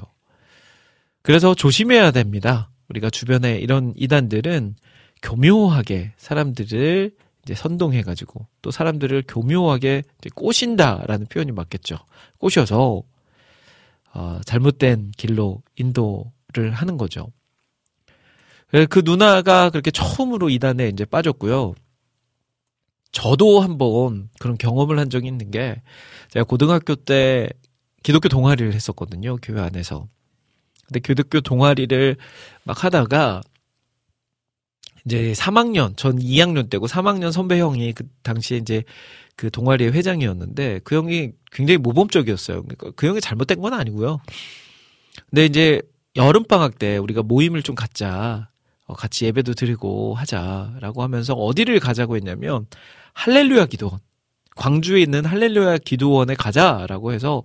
그래서 조심해야 됩니다. 우리가 주변에 이런 이단들은 교묘하게 사람들을 이제 선동해가지고 또 사람들을 교묘하게 꼬신다라는 표현이 맞겠죠. 꼬셔서 어, 잘못된 길로 인도를 하는 거죠. 그 누나가 그렇게 처음으로 이단에 이제 빠졌고요. 저도 한번 그런 경험을 한 적이 있는 게 제가 고등학교 때 기독교 동아리를 했었거든요. 교회 안에서. 근데 기독교 동아리를 막 하다가 이제 3학년, 전 2학년 때고 3학년 선배 형이 그 당시에 이제 그 동아리의 회장이었는데 그 형이 굉장히 모범적이었어요. 그러니까 그 형이 잘못된 건 아니고요. 근데 이제 여름방학 때 우리가 모임을 좀 갖자. 어, 같이 예배도 드리고 하자라고 하면서 어디를 가자고 했냐면 할렐루야 기도원. 광주에 있는 할렐루야 기도원에 가자라고 해서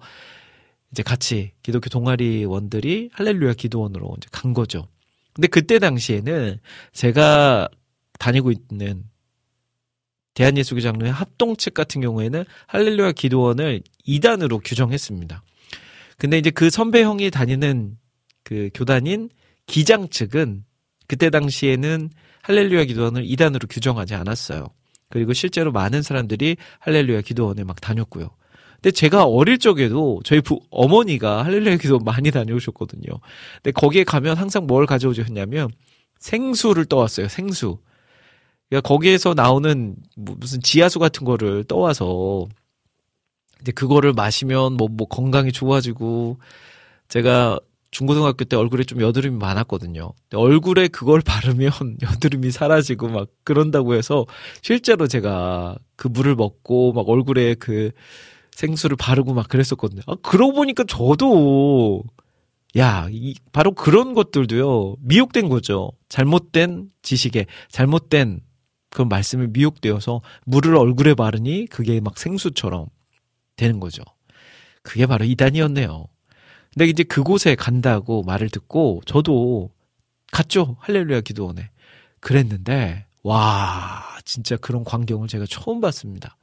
이제 같이 기독교 동아리원들이 할렐루야 기도원으로 이제 간 거죠. 근데 그때 당시에는 제가 다니고 있는 대한예수교 장로의 합동측 같은 경우에는 할렐루야 기도원을 2단으로 규정했습니다. 근데 이제 그 선배 형이 다니는 그 교단인 기장 측은 그때 당시에는 할렐루야 기도원을 2단으로 규정하지 않았어요. 그리고 실제로 많은 사람들이 할렐루야 기도원에 막 다녔고요. 근데 제가 어릴 적에도 저희 부, 어머니가 할렐루야 기도 많이 다녀오셨거든요. 근데 거기에 가면 항상 뭘 가져오셨냐면 생수를 떠왔어요. 생수. 그러니까 거기에서 나오는 뭐 무슨 지하수 같은 거를 떠와서 이제 그거를 마시면 뭐, 뭐 건강이 좋아지고 제가 중고등학교 때 얼굴에 좀 여드름이 많았거든요. 얼굴에 그걸 (laughs) 바르면 여드름이 사라지고 막 그런다고 해서 실제로 제가 그 물을 먹고 막 얼굴에 그 생수를 바르고 막 그랬었거든요. 아, 그러고 보니까 저도 야, 이, 바로 그런 것들도요, 미혹된 거죠. 잘못된 지식에, 잘못된 그 말씀에 미혹되어서 물을 얼굴에 바르니 그게 막 생수처럼 되는 거죠. 그게 바로 이단이었네요. 근데 이제 그곳에 간다고 말을 듣고 저도 갔죠. 할렐루야 기도원에. 그랬는데, 와, 진짜 그런 광경을 제가 처음 봤습니다.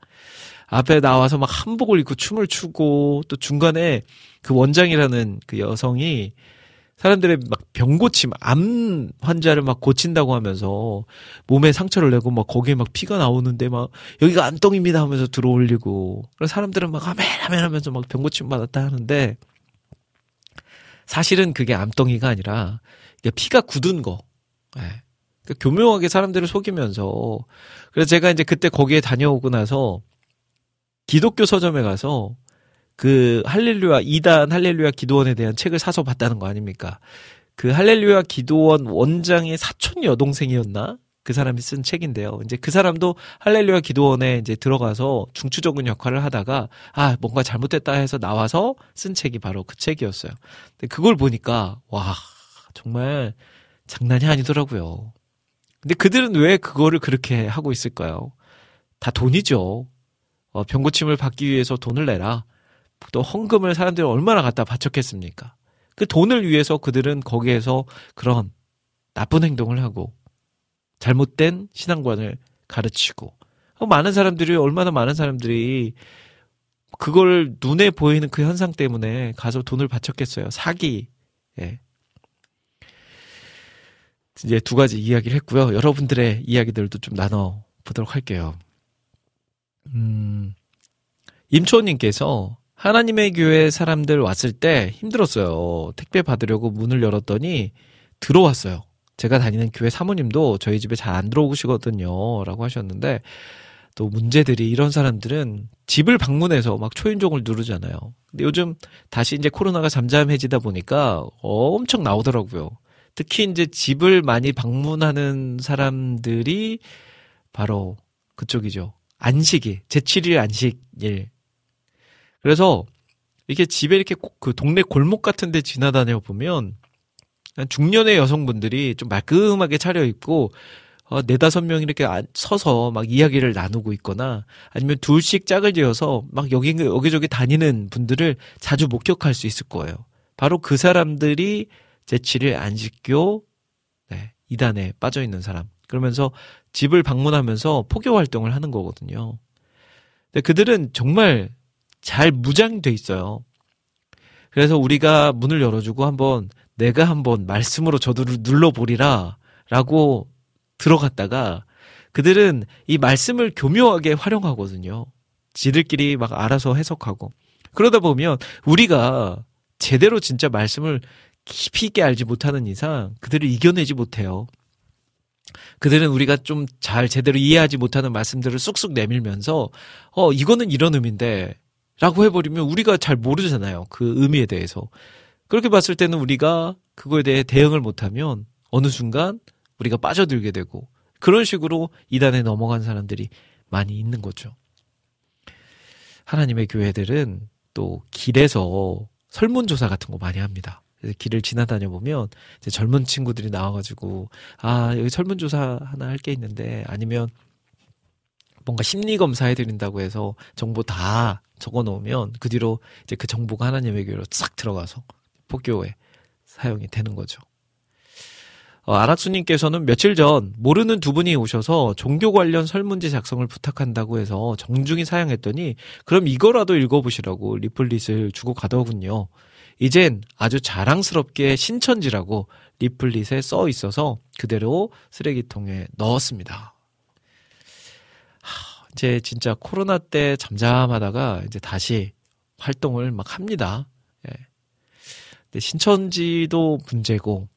앞에 나와서 막 한복을 입고 춤을 추고 또 중간에 그 원장이라는 그 여성이 사람들의 막 병고침, 암 환자를 막 고친다고 하면서 몸에 상처를 내고 막 거기에 막 피가 나오는데 막 여기가 암덩입니다 하면서 들어올리고 그래서 사람들은 막 아멘 아멘 하면서 막 병고침 받았다 하는데 사실은 그게 암덩이가 아니라 피가 굳은 거. 네. 그러니까 교묘하게 사람들을 속이면서 그래서 제가 이제 그때 거기에 다녀오고 나서 기독교 서점에 가서 그 할렐루야 2단 할렐루야 기도원에 대한 책을 사서 봤다는 거 아닙니까? 그 할렐루야 기도원 원장의 사촌 여동생이었나? 그 사람이 쓴 책인데요. 이제 그 사람도 할렐루야 기도원에 이제 들어가서 중추적인 역할을 하다가 아 뭔가 잘못됐다 해서 나와서 쓴 책이 바로 그 책이었어요. 근데 그걸 보니까 와 정말 장난이 아니더라고요. 근데 그들은 왜 그거를 그렇게 하고 있을까요? 다 돈이죠. 어, 병고침을 받기 위해서 돈을 내라. 또 헌금을 사람들이 얼마나 갖다 바쳤겠습니까? 그 돈을 위해서 그들은 거기에서 그런 나쁜 행동을 하고 잘못된 신앙관을 가르치고 많은 사람들이 얼마나 많은 사람들이 그걸 눈에 보이는 그 현상 때문에 가서 돈을 바쳤겠어요. 사기. 예. 이제 두 가지 이야기를 했고요. 여러분들의 이야기들도 좀 나눠 보도록 할게요. 음, 임초님께서 하나님의 교회 사람들 왔을 때 힘들었어요. 택배 받으려고 문을 열었더니 들어왔어요. 제가 다니는 교회 사모님도 저희 집에 잘 안 들어오시거든요. 라고 하셨는데, 또 문제들이 이런 사람들은 집을 방문해서 막 초인종을 누르잖아요. 근데 요즘 다시 이제 코로나가 잠잠해지다 보니까 엄청 나오더라고요. 특히 이제 집을 많이 방문하는 사람들이 바로 그쪽이죠. 안식일, 제7일 안식일. 그래서 이렇게 집에 이렇게 꼭 그 동네 골목 같은 데 지나다녀 보면 중년의 여성분들이 좀 말끔하게 차려입고 어, 네다섯 명 이렇게 서서 막 이야기를 나누고 있거나 아니면 둘씩 짝을 지어서 막 여기, 여기저기 다니는 분들을 자주 목격할 수 있을 거예요. 바로 그 사람들이 제7일 안식교, 네, 이단에 빠져 있는 사람. 그러면서 집을 방문하면서 포교 활동을 하는 거거든요. 근데 그들은 정말 잘 무장돼 있어요. 그래서 우리가 문을 열어주고 한번 내가 한번 말씀으로 저들을 눌러보리라 라고 들어갔다가 그들은 이 말씀을 교묘하게 활용하거든요. 지들끼리 막 알아서 해석하고. 그러다 보면 우리가 제대로 진짜 말씀을 깊이 있게 알지 못하는 이상 그들을 이겨내지 못해요. 그들은 우리가 좀 잘 제대로 이해하지 못하는 말씀들을 쑥쑥 내밀면서 어 이거는 이런 의미인데 라고 해버리면 우리가 잘 모르잖아요. 그 의미에 대해서. 그렇게 봤을 때는 우리가 그거에 대해 대응을 못하면 어느 순간 우리가 빠져들게 되고 그런 식으로 이단에 넘어간 사람들이 많이 있는 거죠. 하나님의 교회들은 또 길에서 설문조사 같은 거 많이 합니다. 길을 지나다녀 보면 이제 젊은 친구들이 나와가지고 아 여기 설문조사 하나 할 게 있는데 아니면 뭔가 심리 검사 해드린다고 해서 정보 다 적어 놓으면 그 뒤로 이제 그 정보가 하나님의 교회로 싹 들어가서 포교에 사용이 되는 거죠. 어, 아락수님께서는 며칠 전 모르는 두 분이 오셔서 종교 관련 설문지 작성을 부탁한다고 해서 정중히 사양했더니 그럼 이거라도 읽어보시라고 리플릿을 주고 가더군요. 이젠 아주 자랑스럽게 신천지라고 리플릿에 써 있어서 그대로 쓰레기통에 넣었습니다. 하, 이제 진짜 코로나 때 잠잠하다가 이제 다시 활동을 막 합니다. 예. 근데 신천지도 문제고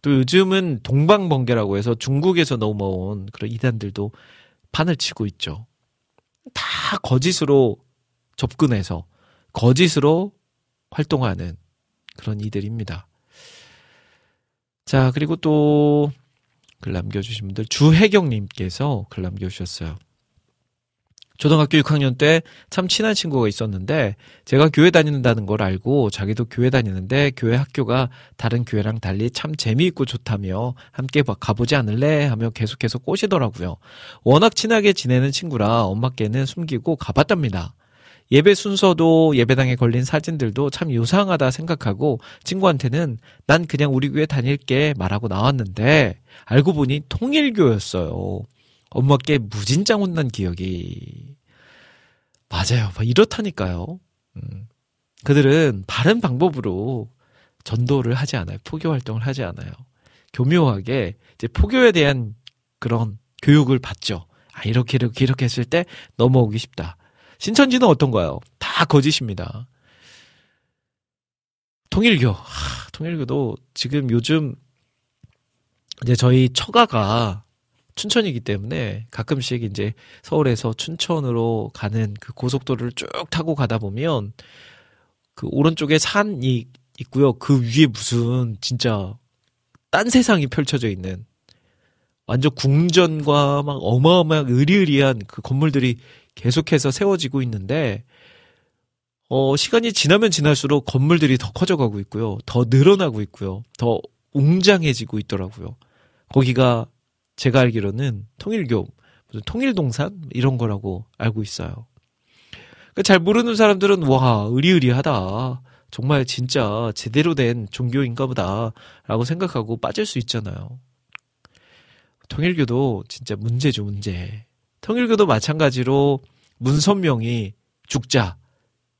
또 요즘은 동방번개라고 해서 중국에서 넘어온 그런 이단들도 판을 치고 있죠. 다 거짓으로 접근해서 거짓으로 활동하는 그런 이들입니다. 자, 그리고 또 글 남겨주신 분들 주혜경님께서 글 남겨주셨어요. 초등학교 6학년 때 참 친한 친구가 있었는데 제가 교회 다닌다는 걸 알고 자기도 교회 다니는데 교회 학교가 다른 교회랑 달리 참 재미있고 좋다며 함께 가보지 않을래 하며 계속해서 꼬시더라고요. 워낙 친하게 지내는 친구라 엄마께는 숨기고 가봤답니다. 예배 순서도 예배당에 걸린 사진들도 참 요상하다 생각하고 친구한테는 난 그냥 우리 교회 다닐게 말하고 나왔는데 알고 보니 통일교였어요. 엄마께 무진장 혼난 기억이 맞아요. 이렇다니까요. 음. 그들은 바른 방법으로 전도를 하지 않아요. 포교 활동을 하지 않아요. 교묘하게 이제 포교에 대한 그런 교육을 받죠. 아, 이렇게, 이렇게, 이렇게 했을 때 넘어오기 쉽다. 신천지는 어떤가요? 다 거짓입니다. 통일교. 하, 통일교도 지금 요즘 이제 저희 처가가 춘천이기 때문에 가끔씩 이제 서울에서 춘천으로 가는 그 고속도로를 쭉 타고 가다 보면 그 오른쪽에 산이 있고요. 그 위에 무슨 진짜 딴 세상이 펼쳐져 있는 완전 궁전과 막 어마어마한 의리의리한 그 건물들이 계속해서 세워지고 있는데 어, 시간이 지나면 지날수록 건물들이 더 커져가고 있고요. 더 늘어나고 있고요. 더 웅장해지고 있더라고요. 거기가 제가 알기로는 통일교, 무슨 통일동산? 이런 거라고 알고 있어요. 그러니까 잘 모르는 사람들은, 와, 의리의리하다. 정말 진짜 제대로 된 종교인가 보다. 라고 생각하고 빠질 수 있잖아요. 통일교도 진짜 문제죠, 문제. 통일교도 마찬가지로 문선명이 죽자.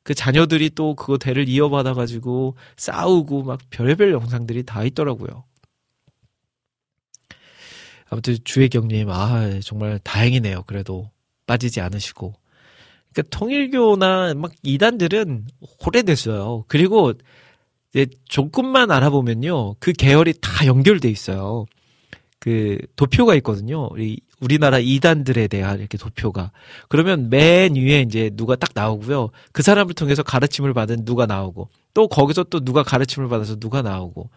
그 자녀들이 또 그거 대를 이어받아가지고 싸우고 막 별의별 영상들이 다 있더라고요. 아무튼 주혜경님, 아, 정말 다행이네요. 그래도 빠지지 않으시고. 그러니까 통일교나 막 이단들은 오래됐어요. 그리고 이제 조금만 알아보면요. 그 계열이 다 연결돼 있어요. 그 도표가 있거든요. 우리 우리나라 이단들에 대한 이렇게 도표가. 그러면 맨 위에 이제 누가 딱 나오고요. 그 사람을 통해서 가르침을 받은 누가 나오고 또 거기서 또 누가 가르침을 받아서 누가 나오고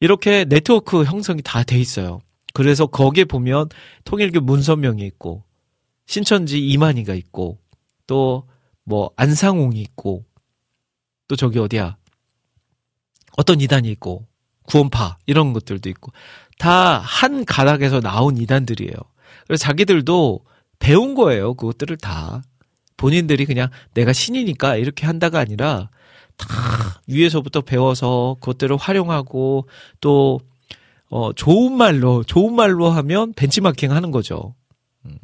이렇게 네트워크 형성이 다 돼 있어요. 그래서 거기에 보면 통일교 문선명이 있고 신천지 이만희가 있고 또 뭐 안상홍이 있고 또 저기 어디야 어떤 이단이 있고 구원파 이런 것들도 있고 다 한 가닥에서 나온 이단들이에요. 그래서 자기들도 배운 거예요. 그것들을 다 본인들이 그냥 내가 신이니까 이렇게 한다가 아니라 다 위에서부터 배워서 그것들을 활용하고 또 어, 좋은 말로 좋은 말로 하면 벤치마킹 하는 거죠. 음.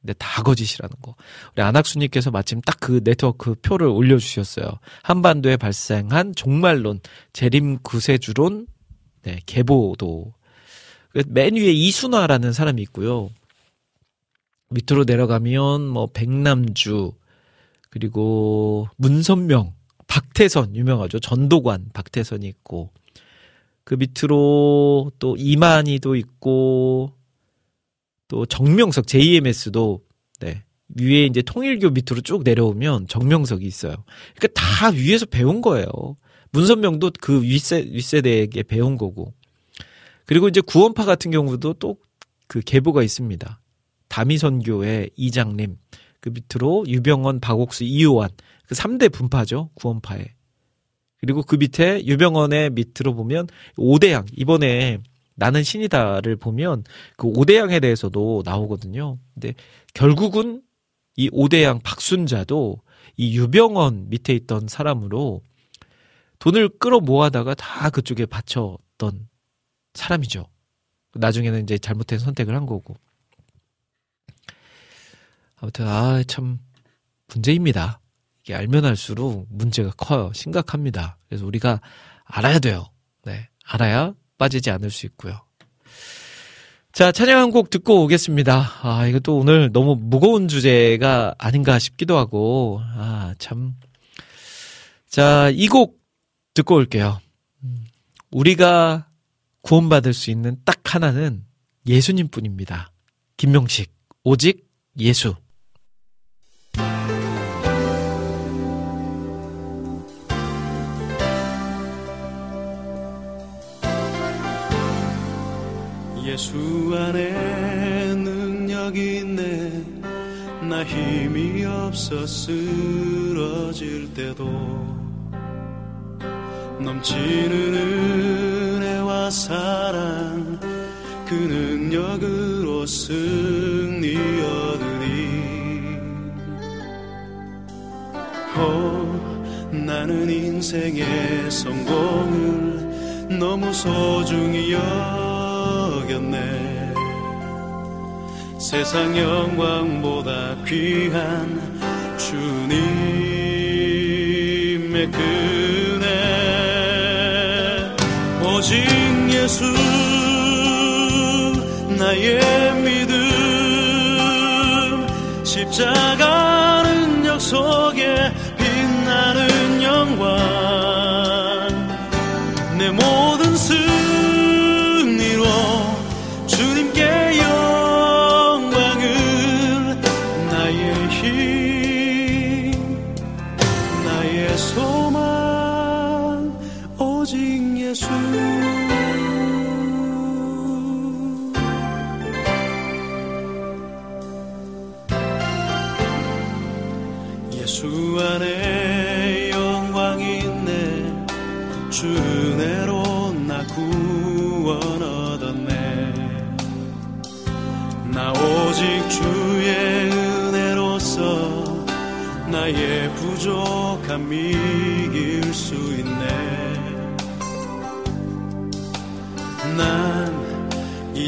근데 다 거짓이라는 거. 우리 안학수님께서 마침 딱 그 네트워크 표를 올려주셨어요. 한반도에 발생한 종말론, 재림 구세주론, 네, 개보도. 그맨 위에 이순화라는 사람이 있고요. 밑으로 내려가면 뭐 백남주, 그리고 문선명, 박태선 유명하죠. 전도관 박태선이 있고 그 밑으로 또 이만희도 있고 또 정명석 JMS도 네. 위에 이제 통일교 밑으로 쭉 내려오면 정명석이 있어요. 그러니까 다 위에서 배운 거예요. 문선명도 그 윗세, 윗세대에게 배운 거고. 그리고 이제 구원파 같은 경우도 또 그 계보가 있습니다. 다미선교의 이장님, 그 밑으로 유병원, 박옥수, 이호환, 그 3대 분파죠. 구원파에. 그리고 그 밑에 유병원의 밑으로 보면 오대양, 이번에 나는 신이다를 보면 그 오대양에 대해서도 나오거든요. 근데 결국은 이 오대양 박순자도 이 유병원 밑에 있던 사람으로 돈을 끌어 모아다가 다 그쪽에 바쳤던 사람이죠. 나중에는 이제 잘못된 선택을 한 거고. 아무튼 아 참 문제입니다. 이게 알면 알수록 문제가 커요. 심각합니다. 그래서 우리가 알아야 돼요. 네. 알아야 빠지지 않을 수 있고요. 자, 찬양 한 곡 듣고 오겠습니다. 아, 이것도 오늘 너무 무거운 주제가 아닌가 싶기도 하고, 아, 참. 자, 이 곡 듣고 올게요. 음, 우리가 구원받을 수 있는 딱 하나는 예수님 뿐입니다. 김명식, 오직 예수. 예수 안에 능력이 있네 나 힘이 없어 쓰러질 때도 넘치는 은혜와 사랑 그 능력으로 승리 얻으리 오 나는 인생의 성공을 너무 소중히 여겼네. 세상 영광보다 귀한 주님의 그 예수 나의 믿음. 십자가 능력 속에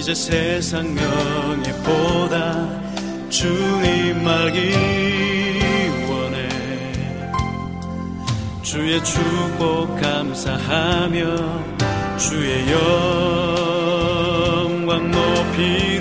이제 세상 명예보다 주님 알기 원해. 주의 축복 감사하며 주의 영광 높이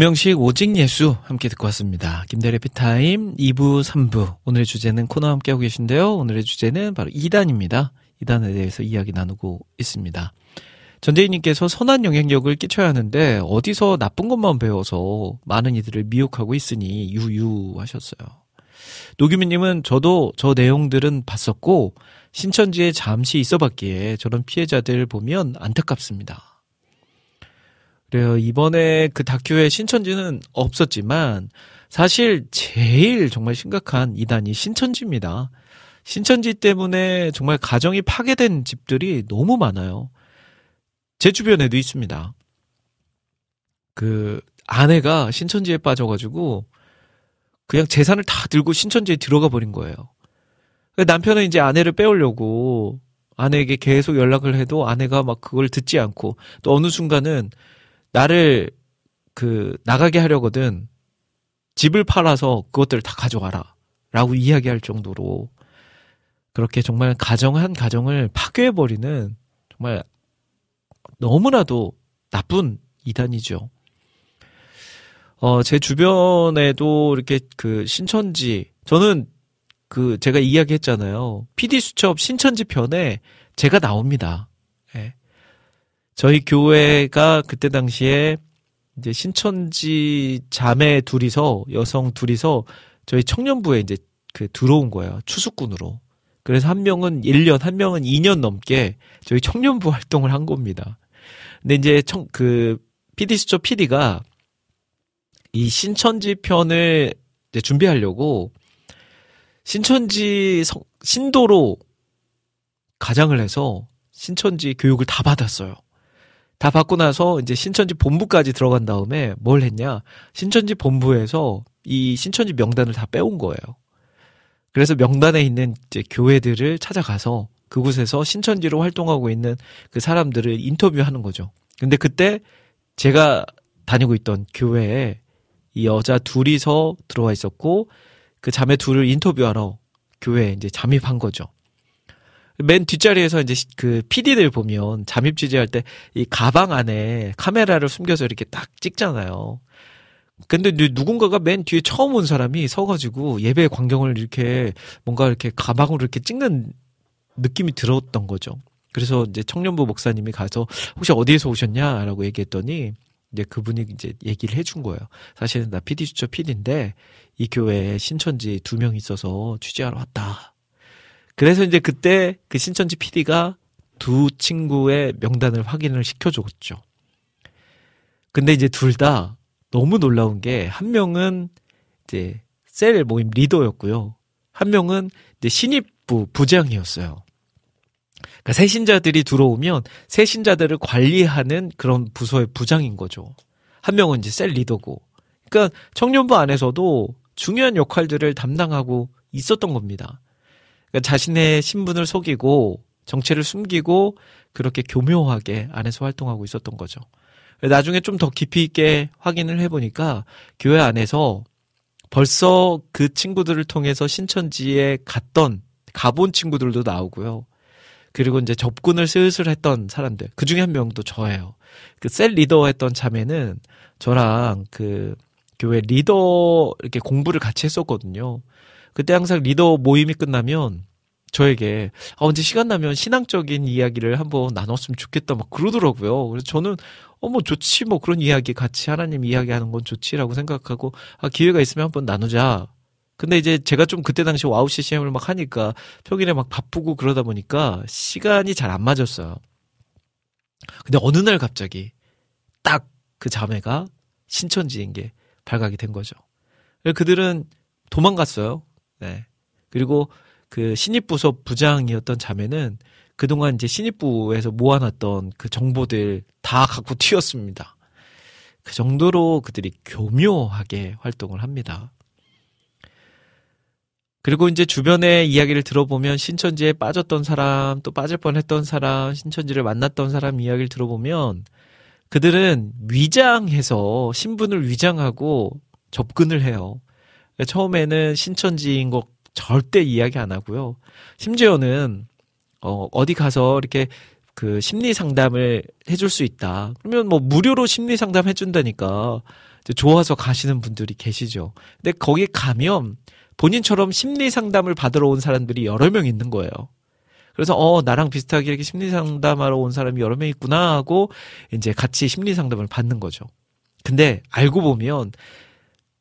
김영식 오직 예수 함께 듣고 왔습니다. 김대래 피타임 2부, 3부. 오늘의 주제는 코너 함께하고 계신데요. 오늘의 주제는 바로 2단입니다. 2단에 대해서 이야기 나누고 있습니다. 전재희님께서 선한 영향력을 끼쳐야 하는데 어디서 나쁜 것만 배워서 많은 이들을 미혹하고 있으니 유유하셨어요. 노규민님은 저도 저 내용들은 봤었고 신천지에 잠시 있어봤기에 저런 피해자들 보면 안타깝습니다. 그래요. 이번에 그 다큐에 신천지는 없었지만 사실 제일 정말 심각한 이단이 신천지입니다. 신천지 때문에 정말 가정이 파괴된 집들이 너무 많아요. 제 주변에도 있습니다. 그 아내가 신천지에 빠져가지고 그냥 재산을 다 들고 신천지에 들어가 버린 거예요. 남편은 이제 아내를 빼오려고 아내에게 계속 연락을 해도 아내가 막 그걸 듣지 않고 또 어느 순간은 나를 그 나가게 하려거든 집을 팔아서 그것들을 다 가져가라 라고 이야기할 정도로 그렇게 정말 가정 한 가정을 파괴해버리는 정말 너무나도 나쁜 이단이죠. 어, 제 주변에도 이렇게 그 신천지, 저는 그 제가 이야기했잖아요. PD 수첩 신천지 편에 제가 나옵니다. 예. 저희 교회가 그때 당시에 이제 신천지 자매 둘이서 여성 둘이서 저희 청년부에 이제 그 들어온 거예요. 추수꾼으로. 그래서 한 명은 1년, 한 명은 2년 넘게 저희 청년부 (laughs) 활동을 한 겁니다. 근데 이제 청, 그, PD 수첩 PD가 이 신천지 편을 이제 준비하려고 신천지 성, 신도로 가장을 해서 신천지 교육을 다 받았어요. 다 받고 나서 이제 신천지 본부까지 들어간 다음에 뭘 했냐? 신천지 본부에서 이 신천지 명단을 다 빼온 거예요. 그래서 명단에 있는 이제 교회들을 찾아가서 그곳에서 신천지로 활동하고 있는 그 사람들을 인터뷰하는 거죠. 근데 그때 제가 다니고 있던 교회에 이 여자 둘이서 들어와 있었고 그 자매 둘을 인터뷰하러 교회에 이제 잠입한 거죠. 맨 뒷자리에서 이제 그 PD들 보면 잠입 취재할 때 이 가방 안에 카메라를 숨겨서 이렇게 딱 찍잖아요. 근데 누군가가 맨 뒤에 처음 온 사람이 서가지고 예배 광경을 이렇게 뭔가 이렇게 가방으로 이렇게 찍는 느낌이 들었던 거죠. 그래서 이제 청년부 목사님이 가서 혹시 어디에서 오셨냐라고 얘기했더니 이제 그분이 이제 얘기를 해준 거예요. 사실은 나 PD 수첩 PD인데 이 교회에 신천지 두 명 있어서 취재하러 왔다. 그래서 이제 그때 그 신천지 PD가 두 친구의 명단을 확인을 시켜줬죠. 근데 이제 둘 다 너무 놀라운 게 한 명은 이제 셀 모임 리더였고요. 한 명은 이제 신입부 부장이었어요. 그러니까 새신자들이 들어오면 새신자들을 관리하는 그런 부서의 부장인 거죠. 한 명은 이제 셀 리더고. 그러니까 청년부 안에서도 중요한 역할들을 담당하고 있었던 겁니다. 그러니까 자신의 신분을 속이고 정체를 숨기고 그렇게 교묘하게 안에서 활동하고 있었던 거죠. 나중에 좀 더 깊이 있게 확인을 해보니까 교회 안에서 벌써 그 친구들을 통해서 신천지에 갔던 가본 친구들도 나오고요. 그리고 이제 접근을 슬슬 했던 사람들. 그 중에 한 명도 저예요. 그 셀 리더 했던 자매는 저랑 그 교회 리더 이렇게 공부를 같이 했었거든요. 그때 항상 리더 모임이 끝나면 저에게 아 언제 시간 나면 신앙적인 이야기를 한번 나눴으면 좋겠다 막 그러더라고요. 그래서 저는 어뭐 좋지 뭐 그런 이야기 같이 하나님 이야기하는 건 좋지라고 생각하고 아 기회가 있으면 한번 나누자. 근데 이제 제가 좀 그때 당시 와우 CCM을 막 하니까 평일에 막 바쁘고 그러다 보니까 시간이 잘 안 맞았어요. 근데 어느 날 갑자기 딱 그 자매가 신천지인 게 발각이 된 거죠. 그들은 도망갔어요. 네. 그리고 그 신입부서 부장이었던 자매는 그동안 이제 신입부에서 모아놨던 그 정보들 다 갖고 튀었습니다. 그 정도로 그들이 교묘하게 활동을 합니다. 그리고 이제 주변의 이야기를 들어보면 신천지에 빠졌던 사람, 또 빠질 뻔 했던 사람, 신천지를 만났던 사람 이야기를 들어보면 그들은 위장해서 신분을 위장하고 접근을 해요. 그러니까 처음에는 신천지인 거 절대 이야기 안 하고요. 심지어는 어, 어디 가서 이렇게 그 심리 상담을 해줄 수 있다. 그러면 뭐 무료로 심리 상담 해준다니까 좋아서 가시는 분들이 계시죠. 근데 거기 가면 본인처럼 심리 상담을 받으러 온 사람들이 여러 명 있는 거예요. 그래서 어 나랑 비슷하게 이렇게 심리 상담하러 온 사람이 여러 명 있구나 하고 이제 같이 심리 상담을 받는 거죠. 근데 알고 보면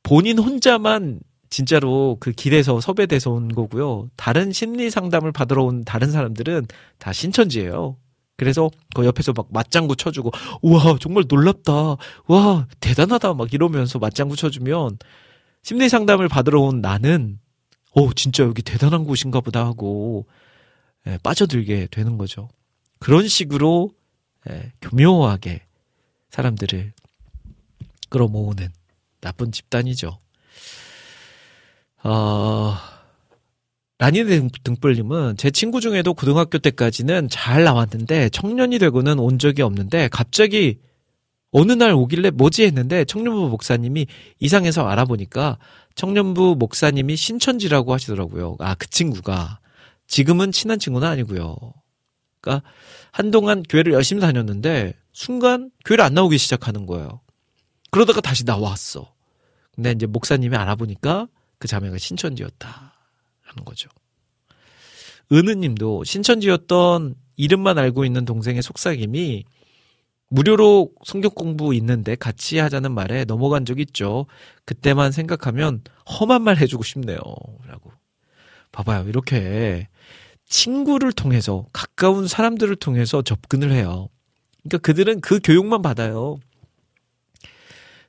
본인 혼자만 진짜로 그 길에서 섭외돼서 온 거고요. 다른 심리 상담을 받으러 온 다른 사람들은 다 신천지예요. 그래서 그 옆에서 막 맞장구 쳐주고 우와 정말 놀랍다 와 대단하다 막 이러면서 맞장구 쳐주면 심리 상담을 받으러 온 나는 오 진짜 여기 대단한 곳인가 보다 하고 예, 빠져들게 되는 거죠. 그런 식으로 예, 교묘하게 사람들을 끌어모으는 나쁜 집단이죠. 어, 라니네 등불님은 제 친구 중에도 고등학교 때까지는 잘 나왔는데 청년이 되고는 온 적이 없는데 갑자기 어느 날 오길래 뭐지 했는데 청년부 목사님이 이상해서 알아보니까 청년부 목사님이 신천지라고 하시더라고요. 아, 그 친구가. 지금은 친한 친구는 아니고요. 그러니까 한동안 교회를 열심히 다녔는데 순간 교회를 안 나오기 시작하는 거예요. 그러다가 다시 나왔어. 근데 이제 목사님이 알아보니까 그 자매가 신천지였다. 하는 거죠. 은우님도 신천지였던 이름만 알고 있는 동생의 속삭임이 무료로 성경 공부 있는데 같이 하자는 말에 넘어간 적 있죠. 그때만 생각하면 험한 말 해주고 싶네요. 라고. 봐봐요. 이렇게 친구를 통해서 가까운 사람들을 통해서 접근을 해요. 그러니까 그들은 그 교육만 받아요.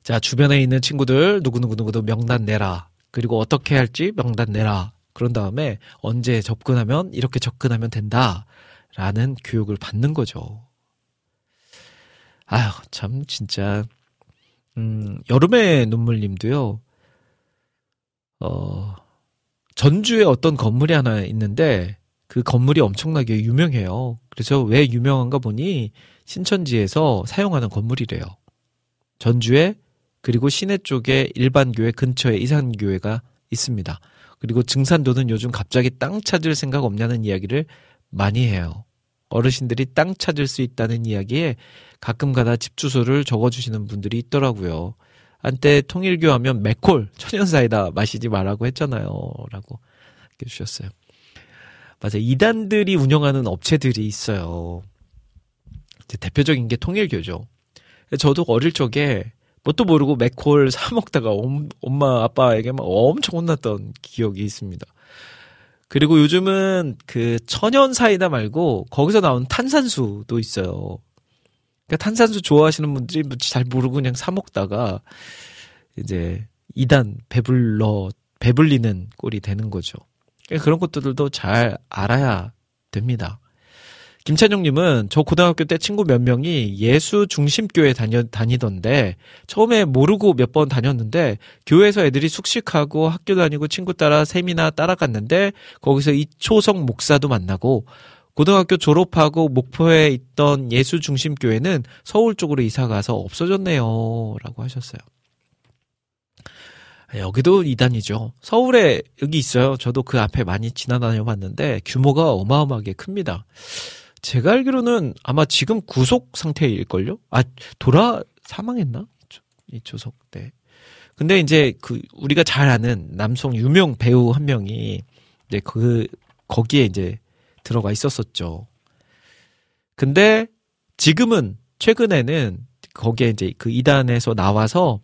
자, 주변에 있는 친구들 누구누구누구도 명단 내라. 그리고 어떻게 할지 명단 내라. 그런 다음에 언제 접근하면 이렇게 접근하면 된다. 라는 교육을 받는 거죠. 아휴, 참, 진짜. 음, 여름의 눈물님도요, 어, 전주에 어떤 건물이 하나 있는데, 그 건물이 엄청나게 유명해요. 그래서 왜 유명한가 보니, 신천지에서 사용하는 건물이래요. 전주에 그리고 시내 쪽에 일반 교회 근처에 이산 교회가 있습니다. 그리고 증산도는 요즘 갑자기 땅 찾을 생각 없냐는 이야기를 많이 해요. 어르신들이 땅 찾을 수 있다는 이야기에 가끔 가다 집 주소를 적어주시는 분들이 있더라고요. 한때 통일교 하면 맥콜, 천연사이다 마시지 말라고 했잖아요. 라고 해주셨어요. 맞아요. 이단들이 운영하는 업체들이 있어요. 대표적인 게 통일교죠. 저도 어릴 적에 뭣도 모르고 맥콜 사 먹다가 엄마 아빠에게 막 엄청 혼났던 기억이 있습니다. 그리고 요즘은 그 천연 사이다 말고 거기서 나온 탄산수도 있어요. 그러니까 탄산수 좋아하시는 분들이 뭐잘 모르고 그냥 사 먹다가 이제 이단 배불러 배불리는 꼴이 되는 거죠. 그러니까 그런 것들도 잘 알아야 됩니다. 김찬용님은 저 고등학교 때 친구 몇 명이 예수 중심교회 다녀, 다니던데 처음에 모르고 몇 번 다녔는데 교회에서 애들이 숙식하고 학교 다니고 친구 따라 세미나 따라갔는데 거기서 이초성 목사도 만나고 고등학교 졸업하고 목포에 있던 예수 중심 교회는 서울 쪽으로 이사 가서 없어졌네요. 라고 하셨어요. 여기도 이단이죠. 서울에 여기 있어요. 저도 그 앞에 많이 지나다녀 봤는데 규모가 어마어마하게 큽니다. 제가 알기로는 아마 지금 구속 상태일걸요? 아, 돌아 사망했나? 이 조석 때. 근데 이제 그 우리가 잘 아는 남성 유명 배우 한 명이 이제 그 거기에 이제 들어가 있었었죠. 근데 지금은 최근에는 거기에 이제 그 이단에서 나와서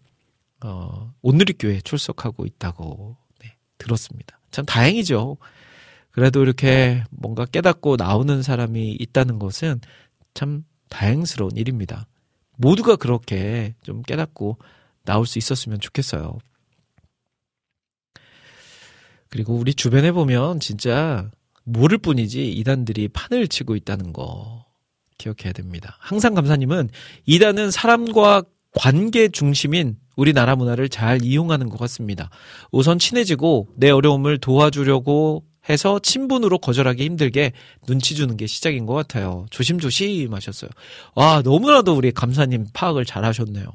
어 온누리교회 출석하고 있다고 네, 들었습니다. 참 다행이죠. 그래도 이렇게 뭔가 깨닫고 나오는 사람이 있다는 것은 참 다행스러운 일입니다. 모두가 그렇게 좀 깨닫고 나올 수 있었으면 좋겠어요. 그리고 우리 주변에 보면 진짜 모를 뿐이지 이단들이 판을 치고 있다는 거 기억해야 됩니다. 항상 감사님은 이단은 사람과 관계 중심인 우리나라 문화를 잘 이용하는 것 같습니다. 우선 친해지고 내 어려움을 도와주려고 해서 친분으로 거절하기 힘들게 눈치 주는 게 시작인 것 같아요. 조심조심 하셨어요. 와, 너무나도 우리 감사님 파악을 잘 하셨네요.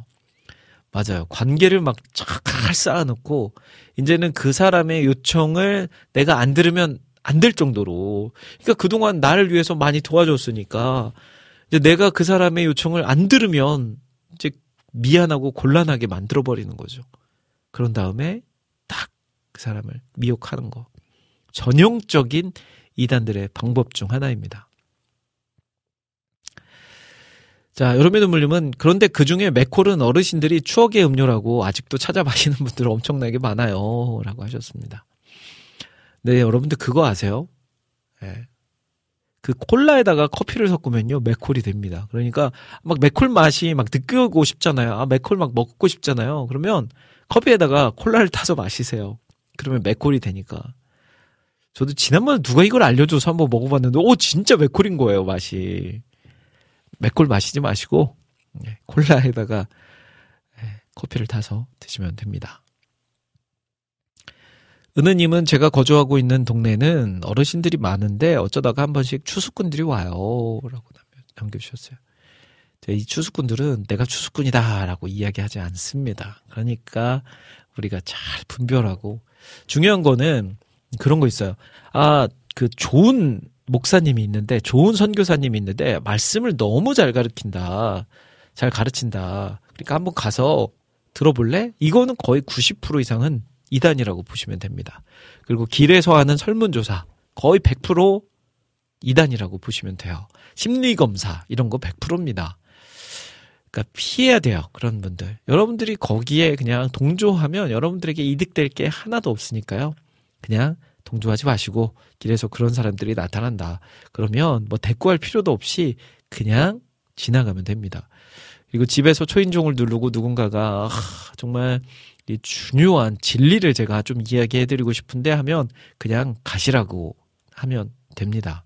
맞아요. 관계를 막잘 쌓아놓고, 이제는 그 사람의 요청을 내가 안 들으면 안 될 정도로. 그러니까 그동안 나를 위해서 많이 도와줬으니까, 이제 내가 그 사람의 요청을 안 들으면, 이제 미안하고 곤란하게 만들어버리는 거죠. 그런 다음에 딱 그 사람을 미혹하는 거. 전형적인 이단들의 방법 중 하나입니다. 자, 여름의 눈물님은 그런데 그 중에 맥콜은 어르신들이 추억의 음료라고 아직도 찾아 마시는 분들 엄청나게 많아요. 라고 하셨습니다. 네, 여러분들 그거 아세요? 네. 그 콜라에다가 커피를 섞으면요, 맥콜이 됩니다. 그러니까 막 맥콜 맛이 막 느끼고 싶잖아요. 아, 맥콜 막 먹고 싶잖아요. 그러면 커피에다가 콜라를 타서 마시세요. 그러면 맥콜이 되니까. 저도 지난번에 누가 이걸 알려줘서 한번 먹어봤는데, 오, 진짜 맥콜인 거예요, 맛이. 맥콜 마시지 마시고, 네, 콜라에다가 네, 커피를 타서 드시면 됩니다. 은느님은 제가 거주하고 있는 동네는 어르신들이 많은데 어쩌다가 한 번씩 추수꾼들이 와요. 라고 남겨주셨어요. 이 추수꾼들은 내가 추수꾼이다 라고 이야기하지 않습니다. 그러니까 우리가 잘 분별하고 중요한 거는 그런 거 있어요. 아, 그 좋은 목사님이 있는데, 좋은 선교사님이 있는데, 말씀을 너무 잘 가르친다. 잘 가르친다. 그러니까 한번 가서 들어볼래? 이거는 거의 90% 이상은 이단이라고 보시면 됩니다. 그리고 길에서 하는 설문조사. 거의 100% 이단이라고 보시면 돼요. 심리검사. 이런 거 100%입니다. 그러니까 피해야 돼요. 그런 분들. 여러분들이 거기에 그냥 동조하면 여러분들에게 이득될 게 하나도 없으니까요. 그냥 동조하지 마시고 길에서 그런 사람들이 나타난다. 그러면 뭐 대꾸할 필요도 없이 그냥 지나가면 됩니다. 그리고 집에서 초인종을 누르고 누군가가 아, 정말 이 중요한 진리를 제가 좀 이야기해 드리고 싶은데 하면 그냥 가시라고 하면 됩니다.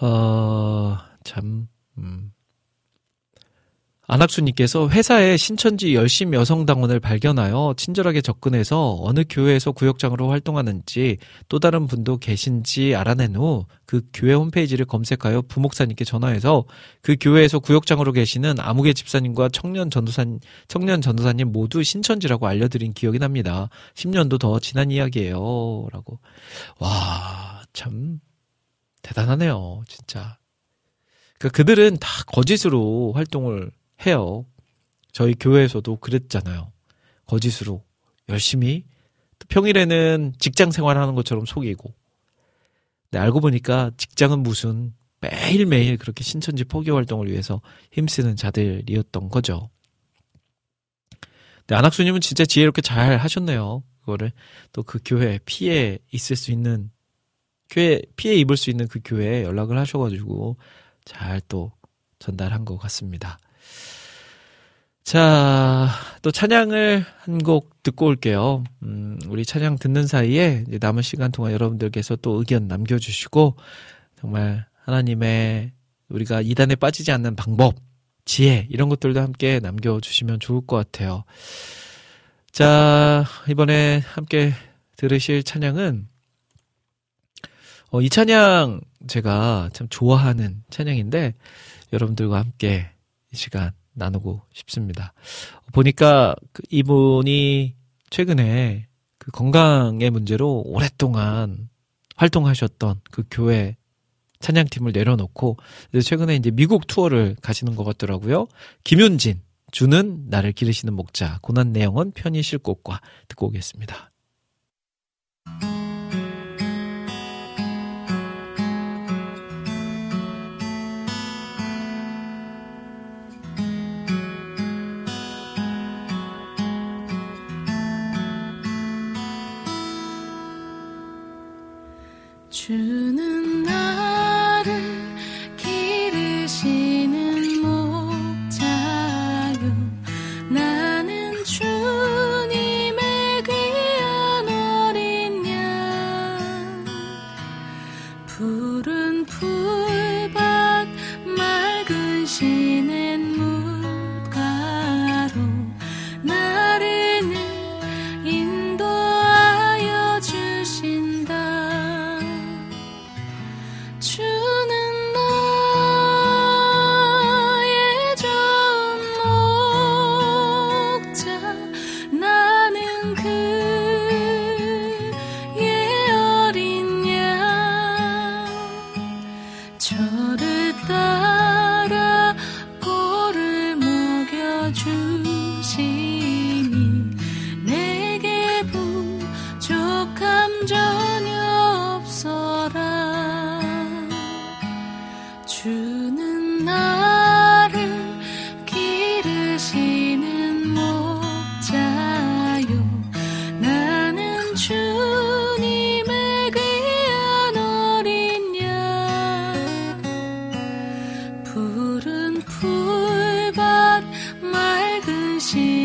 어, 참, 음. 안학수님께서 회사에 신천지 열심 여성당원을 발견하여 친절하게 접근해서 어느 교회에서 구역장으로 활동하는지 또 다른 분도 계신지 알아낸 후 그 교회 홈페이지를 검색하여 부목사님께 전화해서 그 교회에서 구역장으로 계시는 아무개 집사님과 청년 전도사님, 청년 전도사님 모두 신천지라고 알려드린 기억이 납니다. 10년도 더 지난 이야기예요. 라고. 와, 참, 대단하네요. 진짜. 그러니까 그들은 다 거짓으로 활동을 해요. 저희 교회에서도 그랬잖아요. 거짓으로 열심히 평일에는 직장 생활하는 것처럼 속이고. 네, 알고 보니까 직장은 무슨 매일매일 그렇게 신천지 포교 활동을 위해서 힘쓰는 자들이었던 거죠. 네, 안학수님은 진짜 지혜롭게 잘 하셨네요. 그거를 또 그 교회 피해 있을 수 있는 교회 피해 입을 수 있는 그 교회에 연락을 하셔가지고 잘 또 전달한 것 같습니다. 자, 또 찬양을 한 곡 듣고 올게요. 음, 우리 찬양 듣는 사이에 남은 시간 동안 여러분들께서 또 의견 남겨주시고, 정말 하나님의 우리가 이단에 빠지지 않는 방법, 지혜, 이런 것들도 함께 남겨주시면 좋을 것 같아요. 자, 이번에 함께 들으실 찬양은, 어, 이 찬양 제가 참 좋아하는 찬양인데, 여러분들과 함께 이 시간 나누고 싶습니다. 보니까 그 이분이 최근에 그 건강의 문제로 오랫동안 활동하셨던 그 교회 찬양팀을 내려놓고 최근에 이제 미국 투어를 가시는 것 같더라고요. 김윤진 주는 나를 기르시는 목자 고난 내용은 편히 실 곳과 듣고 오겠습니다. ti.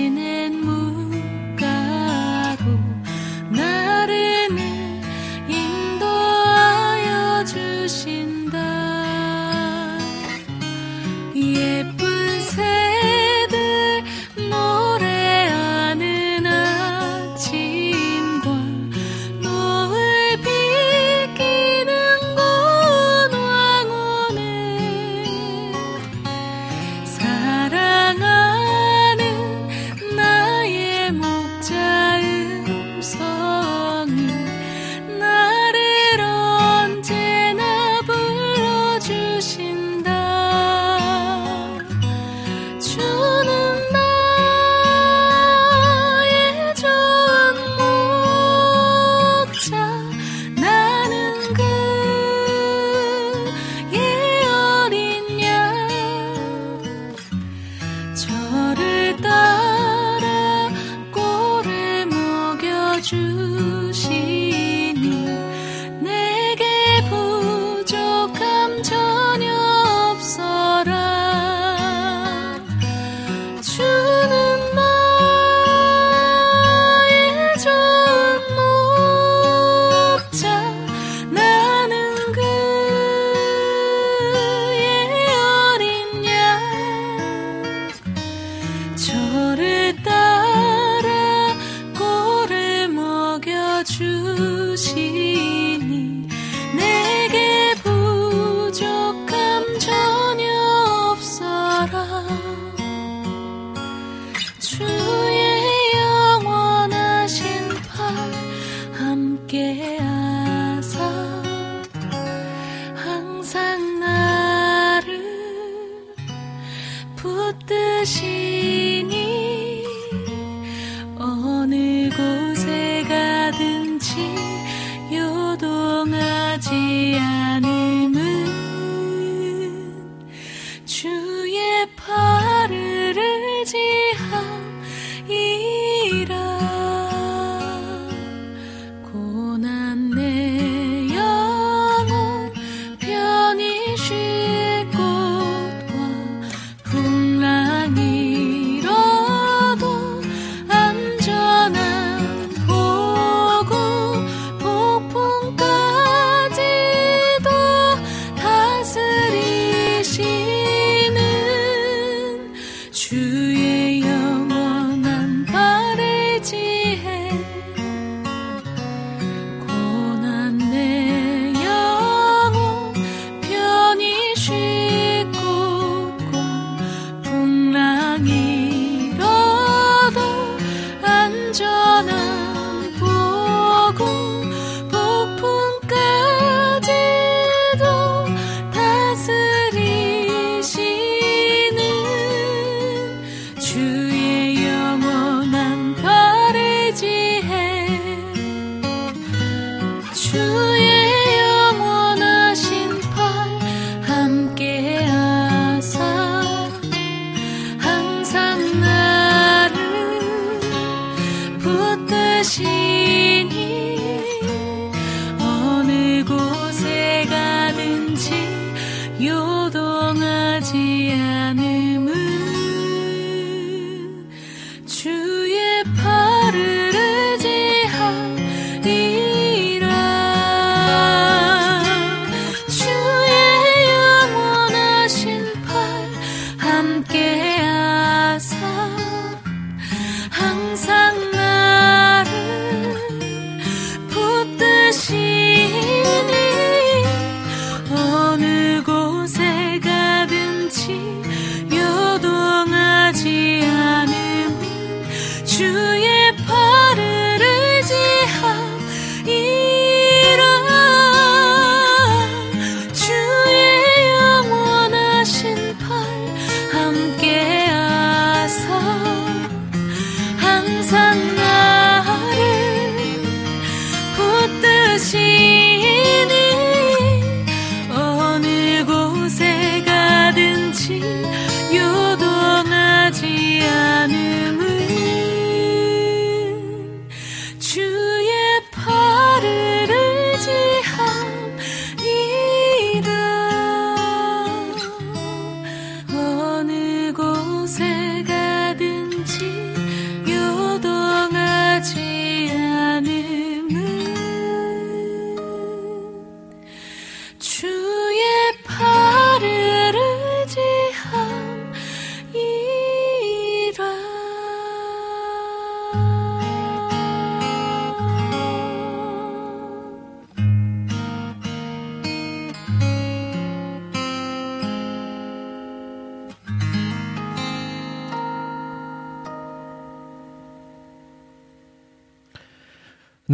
Yeah.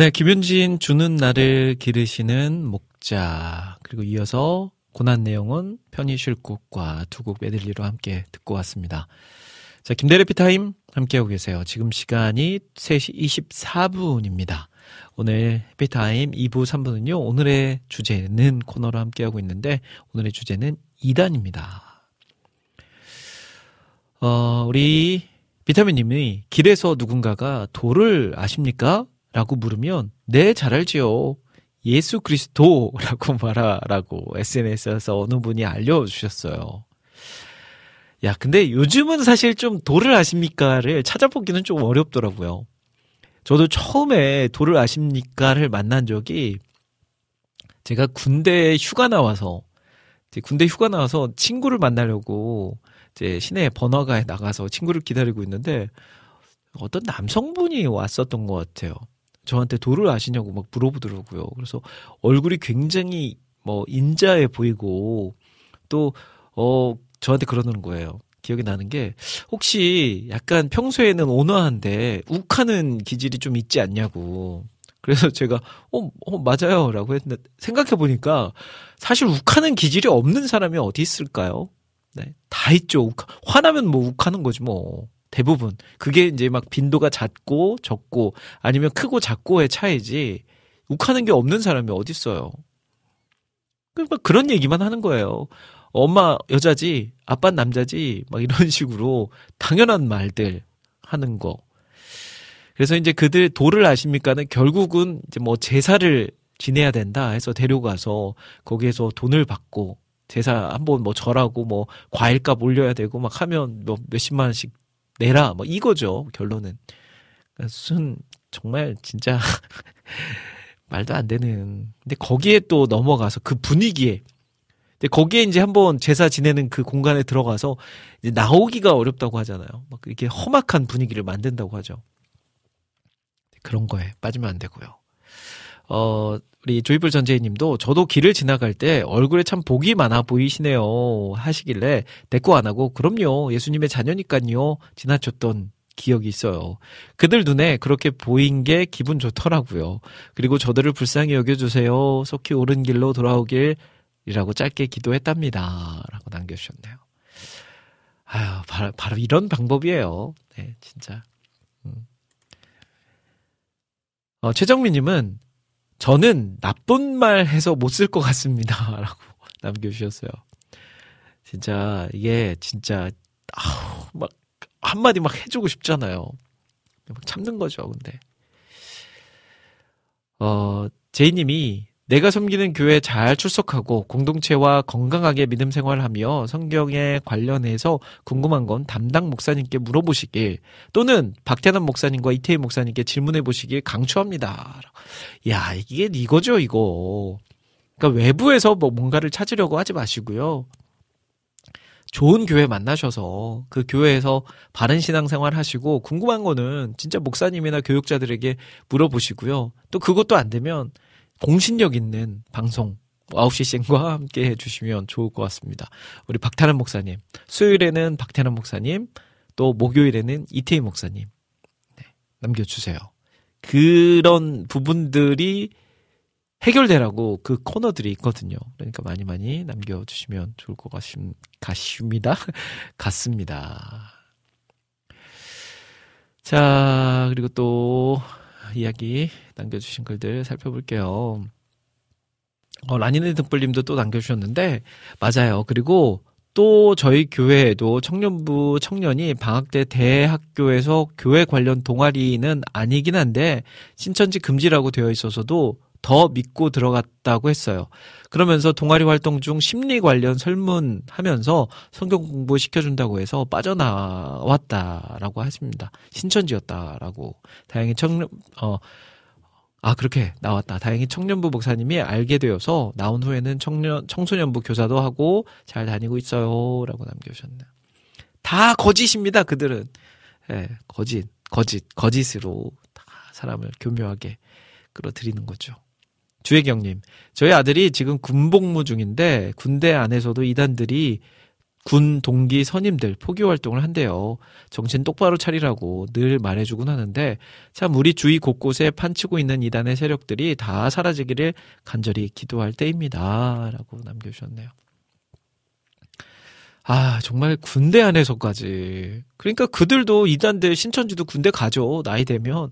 네, 김윤진 주는 나를 기르시는 목자 그리고 이어서 고난 내용은 편히 쉴 곳과 두 곡 메들리로 함께 듣고 왔습니다. 자, 김대래 피타임 함께하고 계세요. 지금 시간이 3시 24분입니다. 오늘 해피타임 2부, 3부는요, 오늘의 주제는 코너로 함께하고 있는데, 오늘의 주제는 2단입니다. 어, 우리 비타민님이 길에서 누군가가 돌을 아십니까? 라고 물으면, 네, 잘 알지요. 예수 그리스도라고 (laughs) 말하라고 SNS에서 어느 분이 알려주셨어요. 야, 근데 요즘은 사실 좀 도를 아십니까를 찾아보기는 좀 어렵더라고요. 저도 처음에 도를 아십니까를 만난 적이 제가 군대 휴가 나와서 군대 휴가 나와서 친구를 만나려고 이제 시내 번화가에 나가서 친구를 기다리고 있는데 어떤 남성분이 왔었던 것 같아요. 저한테 도를 아시냐고 막 물어보더라고요. 그래서 얼굴이 굉장히 뭐 인자해 보이고 또 어 저한테 그러는 거예요. 기억이 나는 게 혹시 약간 평소에는 온화한데 욱하는 기질이 좀 있지 않냐고. 그래서 제가 어, 어 맞아요라고 했는데 생각해 보니까 사실 욱하는 기질이 없는 사람이 어디 있을까요? 네. 다 있죠. 욱, 화나면 뭐 욱하는 거지 뭐. 대부분. 그게 이제 막 빈도가 잦고 적고 아니면 크고 작고의 차이지 욱하는 게 없는 사람이 어디 있어요. 그러니까 그런 얘기만 하는 거예요. 엄마 여자지, 아빠 남자지, 막 이런 (laughs) 식으로 당연한 말들 하는 거. 그래서 이제 그들 도를 아십니까는 결국은 이제 뭐 제사를 지내야 된다 해서 데려가서 거기에서 돈을 받고 제사 한번 뭐 절하고 뭐 과일값 올려야 되고 막 하면 뭐 몇십만 원씩 내라 뭐 이거죠 결론은 순 정말 진짜 (laughs) 말도 안 되는 근데 거기에 또 넘어가서 그 분위기에 근데 거기에 이제 한번 제사 지내는 그 공간에 들어가서 이제 나오기가 어렵다고 하잖아요. 막 이렇게 험악한 분위기를 만든다고 하죠. 그런 거에 빠지면 안 되고요. 어, 우리 조이불 전재희님도 저도 길을 지나갈 때 얼굴에 참 복이 많아 보이시네요 하시길래 대꾸 안 하고 그럼요 예수님의 자녀니까요 지나쳤던 기억이 있어요. 그들 눈에 그렇게 보인 게 기분 좋더라고요. 그리고 저들을 불쌍히 여겨주세요. 속히 옳은 길로 돌아오길 이라고 짧게 기도했답니다. 라고 남겨주셨네요. 아유, 바로, 바로 이런 방법이에요. 네, 진짜. 음. 어, 최정민님은 저는 나쁜 말 해서 못 쓸 것 같습니다. (laughs) 라고 남겨주셨어요. 진짜, 이게 진짜, 아우, 막, 한마디 막 해주고 싶잖아요. 막 참는 거죠, 근데. 어, 제이님이 내가 섬기는 교회 잘 출석하고 공동체와 건강하게 믿음 생활하며 성경에 관련해서 궁금한 건 담당 목사님께 물어보시길 또는 박태남 목사님과 이태희 목사님께 질문해 보시길 강추합니다. 야, 이게 이거죠, 이거. 그러니까 외부에서 뭐 뭔가를 찾으려고 하지 마시고요. 좋은 교회 만나셔서 그 교회에서 바른 신앙생활 하시고 궁금한 거는 진짜 목사님이나 교육자들에게 물어보시고요. 또 그것도 안 되면 공신력 있는 방송 9시 쌩과 함께 해주시면 좋을 것 같습니다. 우리 박태남 목사님, 수요일에는 박태남 목사님, 또 목요일에는 이태희 목사님, 네, 남겨주세요. 그런 부분들이 해결되라고 그 코너들이 있거든요. 그러니까 많이 많이 남겨주시면 좋을 것 같, 같습니다. (laughs) 같습니다. 자, 그리고 또 이야기 남겨주신 글들 살펴볼게요. 어, 라니네 등불님도 또 남겨주셨는데, 맞아요. 그리고 또 저희 교회에도 청년부 청년이 방학 때 대학교에서 교회 관련 동아리는 아니긴 한데, 신천지 금지라고 되어 있어서도 더 믿고 들어갔다고 했어요. 그러면서 동아리 활동 중 심리 관련 설문 하면서 성경 공부 시켜준다고 해서 빠져나왔다라고 하십니다. 신천지였다라고. 다행히 청년, 어, 아, 그렇게 나왔다. 다행히 청년부 목사님이 알게 되어서 나온 후에는 청년, 청소년부 교사도 하고 잘 다니고 있어요. 라고 남겨주셨네요. 다 거짓입니다, 그들은. 예, 네, 거짓, 거짓, 거짓으로 다 사람을 교묘하게 끌어들이는 거죠. 주혜경님, 저희 아들이 지금 군복무 중인데 군대 안에서도 이단들이 군 동기 선임들 포교 활동을 한대요. 정신 똑바로 차리라고 늘 말해주곤 하는데 참 우리 주위 곳곳에 판치고 있는 이단의 세력들이 다 사라지기를 간절히 기도할 때입니다. 라고 남겨주셨네요. 아, 정말 군대 안에서까지. 그러니까 그들도 이단들 신천지도 군대 가죠. 나이 되면.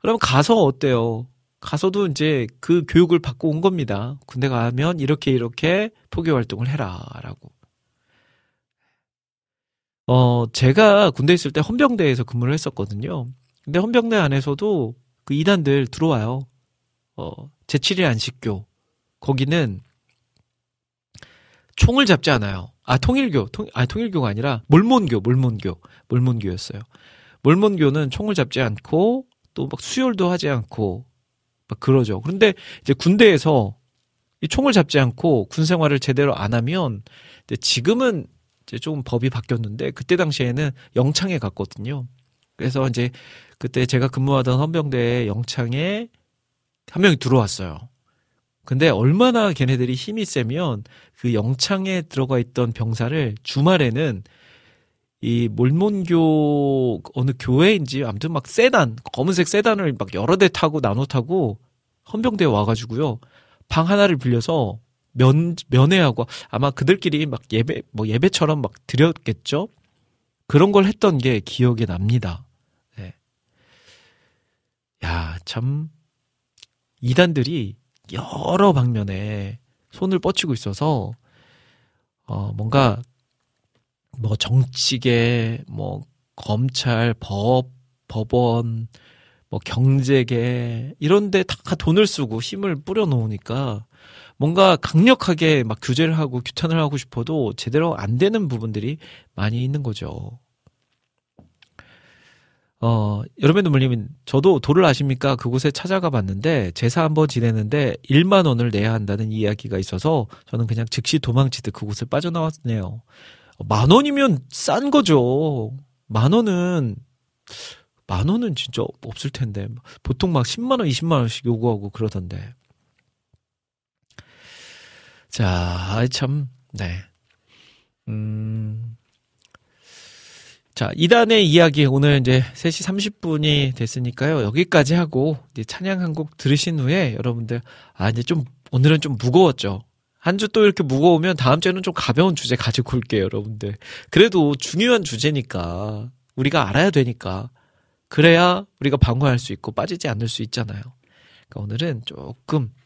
그러면 가서 어때요? 가서도 이제 그 교육을 받고 온 겁니다. 군대 가면 이렇게 이렇게 포교 활동을 해라라고. 어, 제가 군대 있을 때 헌병대에서 근무를 했었거든요. 근데 헌병대 안에서도 그 이단들 들어와요. 어, 제7일 안식교. 거기는 총을 잡지 않아요. 아, 통일교. 통, 아, 통일교가 아니라 몰몬교, 몰몬교. 몰몬교였어요. 몰몬교는 총을 잡지 않고 또 막 수혈도 하지 않고 막 그러죠. 그런데 이제 군대에서 이 총을 잡지 않고 군 생활을 제대로 안 하면 지금은 이제 조금 법이 바뀌었는데 그때 당시에는 영창에 갔거든요. 그래서 이제 그때 제가 근무하던 헌병대에 영창에 한 명이 들어왔어요. 근데 얼마나 걔네들이 힘이 세면 그 영창에 들어가 있던 병사를 주말에는 이 몰몬교 어느 교회인지 아무튼 막 세단 검은색 세단을 막 여러 대 타고 나눠 타고 헌병대에 와가지고요 방 하나를 빌려서 면 면회하고 아마 그들끼리 막 예배 뭐 예배처럼 막 드렸겠죠 그런 걸 했던 게 기억에 납니다. 네. 야 참 이단들이 여러 방면에 손을 뻗치고 있어서 어 뭔가 뭐 정치계, 뭐 검찰, 법, 법원, 뭐 경제계 이런 데 다 돈을 쓰고 힘을 뿌려 놓으니까 뭔가 강력하게 막 규제를 하고 규탄을 하고 싶어도 제대로 안 되는 부분들이 많이 있는 거죠. 어, 여러분도 물리면 저도 도를 아십니까? 그곳에 찾아가 봤는데 제사 한번 지내는데 1만 원을 내야 한다는 이야기가 있어서 저는 그냥 즉시 도망치듯 그곳을 빠져나왔네요. 만 원이면 싼 거죠. 만 원은 만 원은 진짜 없을 텐데 보통 막 10만 원, 20만 원씩 요구하고 그러던데. 자, 참, 네. 음. 자, 2단의 이야기 오늘 이제 3시 30분이 됐으니까요. 여기까지 하고 이제 찬양 한 곡 들으신 후에 여러분들 아 이제 좀 오늘은 좀 무거웠죠. 한 주 또 이렇게 무거우면 다음 주에는 좀 가벼운 주제 가지고 올게요, 여러분들. 그래도 중요한 주제니까 우리가 알아야 되니까 그래야 우리가 방어할 수 있고 빠지지 않을 수 있잖아요. 그러니까 오늘은 조금 예,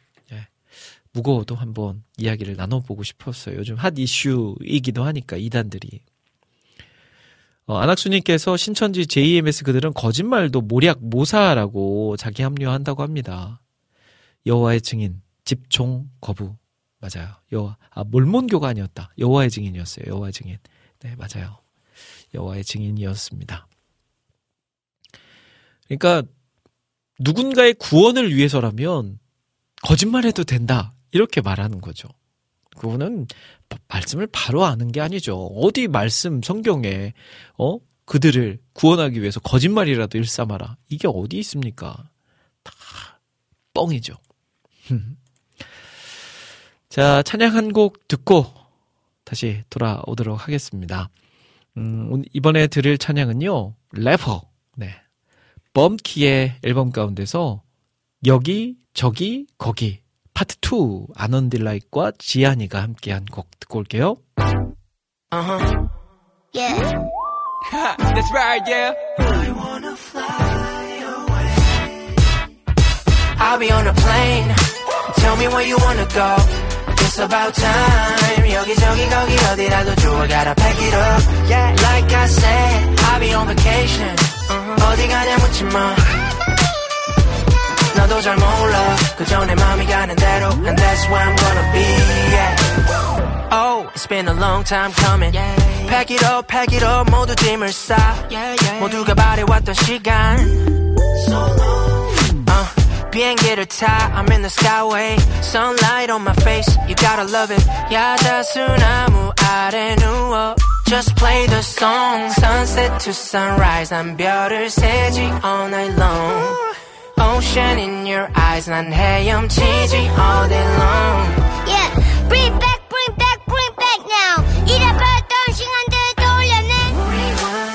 무거워도 한번 이야기를 나눠보고 싶었어요. 요즘 핫 이슈이기도 하니까 이단들이. 어, 안학수님께서 신천지 JMS 그들은 거짓말도 모략 모사라고 자기 합류한다고 합니다. 여호와의 증인 집총 거부 맞아요. 여호와 아 몰몬교가 아니었다. 여호와의 증인이었어요. 여호와의 증인. 네 맞아요. 여호와의 증인이었습니다. 그러니까 누군가의 구원을 위해서라면 거짓말해도 된다 이렇게 말하는 거죠. 그거는 말씀을 바로 아는 게 아니죠. 어디 말씀 성경에 어 그들을 구원하기 위해서 거짓말이라도 일삼아라. 이게 어디 있습니까? 다 뻥이죠. (laughs) 자, 찬양 한 곡 듣고 다시 돌아오도록 하겠습니다. 음, 이번에 들을 찬양은요, 래퍼, 네. 범키의 앨범 가운데서 여기, 저기, 거기 파트 2 아넌딜라이트과 지안이가 함께한 곡 듣고 올게요. Uh-huh. Yeah. That's right, yeah. I wanna fly away. I'll be on a plane. Tell me where you wanna go. It's about time. 여기저기 거기 어디라도 좋아. Gotta pack it up. Yeah. Like I said, I'll be on vacation. 어디 가냐 묻지 마. 나도 잘 몰라. 그 전에 마음이 가는 대로. And that's where I'm gonna be. Yeah. Oh, it's been a long time coming. Pack it up, pack it up. 모두 짐을 싸. 모두가 바래왔던 시간. Uh, 비행기를 타 I'm in the skyway Sunlight on my face You gotta love it 야자수나무 아래 누워 Just play the song Sunset to sunrise 난 별을 세지 all night long Ocean in your eyes 난 헤엄치지 all day long Yeah. Bring back, bring back, bring back now. 잃어버렸던 시간들 떠올려내.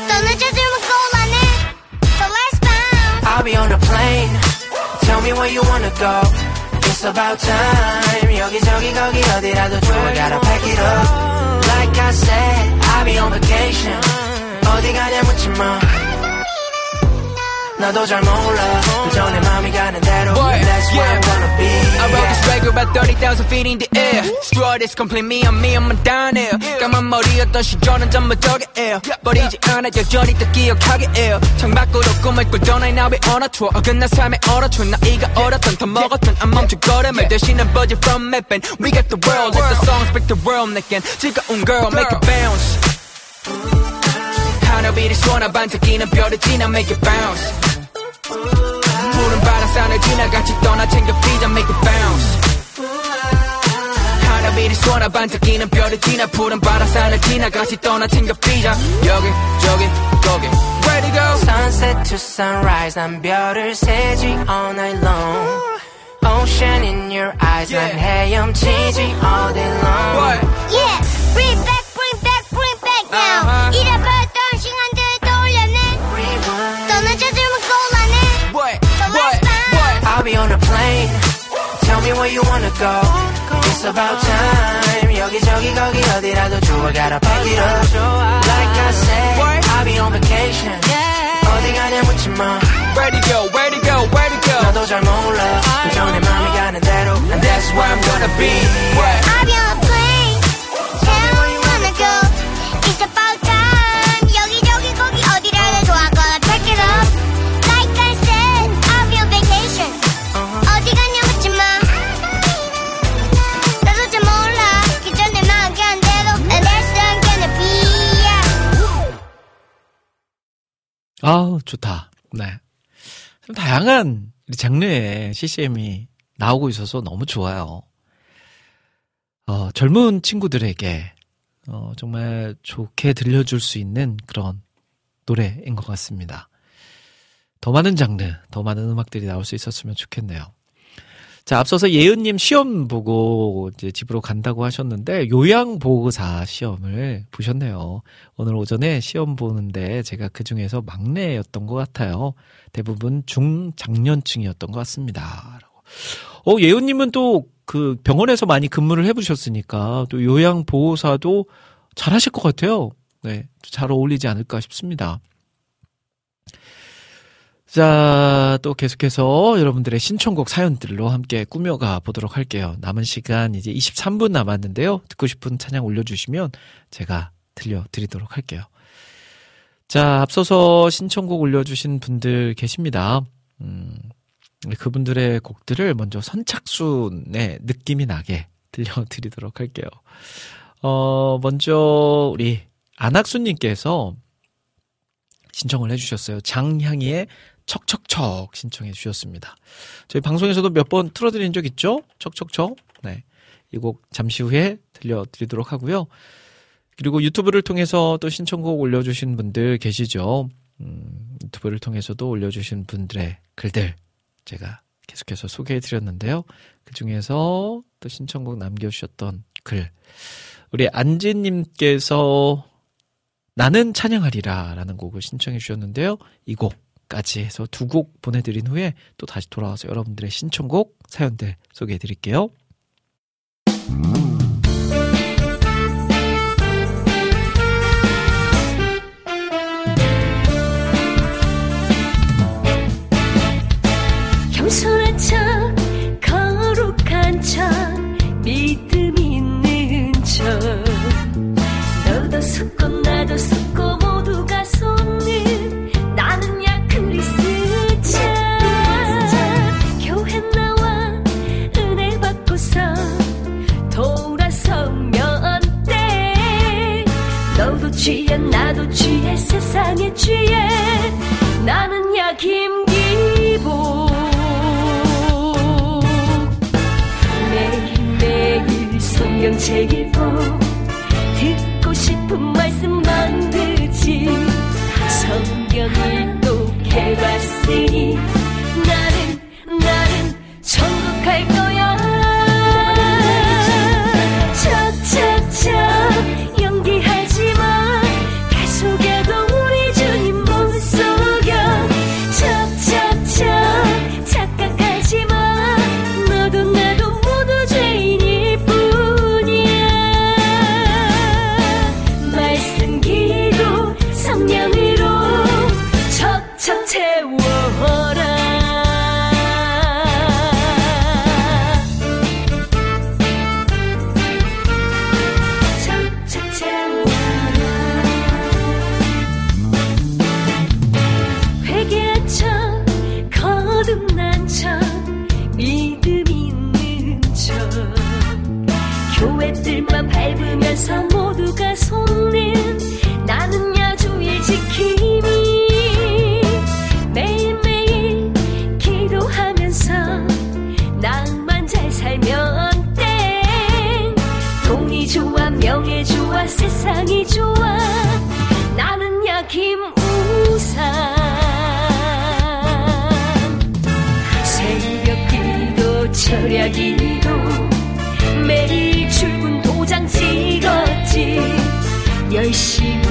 더 늦어지면 곤란해. So let's bounce. I'll be on a plane Tell me where you wanna go It's about time 여기저기 거기 어디라도 좋아 Gotta pack it up Like I said I'll be on vacation 어디 가냐 묻지 마 나도 잘 몰라 그 전에 마음이 가는 대로 And that's where I'm gonna be I wrote this record about 30,000 feet in the air Stewardess complete me on me, I'm down here 까만 머리였던 시절은 전부 저게예요 버리지 않아 여전히 또 기억하게 해요 창밖으로 꿈을 꾸던 I now we on a tour 어긋난 삶의 얼어춘 나이가 어렸던 더 먹었던 안 멈춘 걸음을 대신은 budget from mapping We got the world, let the song speak the world 내겐 즐거운 girl, make it bounce 하늘비를 쏘나 반짝이는 별을 지나 make it bounce 푸른 바람산을 지나 같이 떠나 챙겨 피자 make it bounce 하늘비를 쏘나 반짝이는 별을 지나 푸른 바람산을 지나 같이 떠나 챙겨 피자 여기 저기 거기 Ready go Sunset to sunrise 난 별을 세지 all night long Ocean in your eyes 난 헤엄치지 all day long What? Yeah, bring back, bring back, bring back now. Uh-huh. Tell me where you wanna go It's about time 여기저기 거기 어디라도 좋아 Gotta pack it up Like I said I'll be on vacation 어디 가냐 묻지 마 Ready go, ready go, ready go 나도 잘 몰라 그저 내 맘이 가는 대로 And that's where I'm gonna be What? I'll be on a plane. Tell me you wanna go. It's about 아 좋다. 네. 참 다양한 장르의 CCM이 나오고 있어서 너무 좋아요. 어, 젊은 친구들에게 어, 정말 좋게 들려줄 수 있는 그런 노래인 것 같습니다. 더 많은 장르, 더 많은 음악들이 나올 수 있었으면 좋겠네요. 자, 앞서서 예은님 시험 보고 이제 집으로 간다고 하셨는데 요양보호사 시험을 보셨네요. 오늘 오전에 시험 보는데 제가 그 중에서 막내였던 것 같아요. 대부분 중장년층이었던 것 같습니다. 어, 예은님은 또 그 병원에서 많이 근무를 해보셨으니까 또 요양보호사도 잘하실 것 같아요. 네, 잘 어울리지 않을까 싶습니다. 자, 또 계속해서 여러분들의 신청곡 사연들로 함께 꾸며가 보도록 할게요. 남은 시간 이제 23분 남았는데요. 듣고 싶은 찬양 올려주시면 제가 들려드리도록 할게요. 자, 앞서서 신청곡 올려주신 분들 계십니다. 음, 그분들의 곡들을 먼저 선착순의 느낌이 나게 (laughs) 들려드리도록 할게요. 어, 먼저 우리 안학수님께서 신청을 해주셨어요. 장향이의 척척척 신청해 주셨습니다. 저희 방송에서도 몇 번 틀어드린 적 있죠? 척척척. 네. 이 곡 잠시 후에 들려드리도록 하고요. 그리고 유튜브를 통해서 또 신청곡 올려주신 분들 계시죠? 음, 유튜브를 통해서도 올려주신 분들의 글들 제가 계속해서 소개해 드렸는데요. 그 중에서 또 신청곡 남겨주셨던 글. 우리 안지님께서 나는 찬양하리라 라는 곡을 신청해 주셨는데요. 이 곡 까지 해서 두 곡 보내드린 후에 또 다시 돌아와서 여러분들의 신청곡 사연들 소개해 드릴게요. 겸 취해 나도 취해 세상에 취해. 나는 야 김기복 매일매일 성경책 읽고 듣고 싶은 말씀 만들지. 성경을 똑해봤으니 이야기도 매일 출근 도장 찍었지. 열심히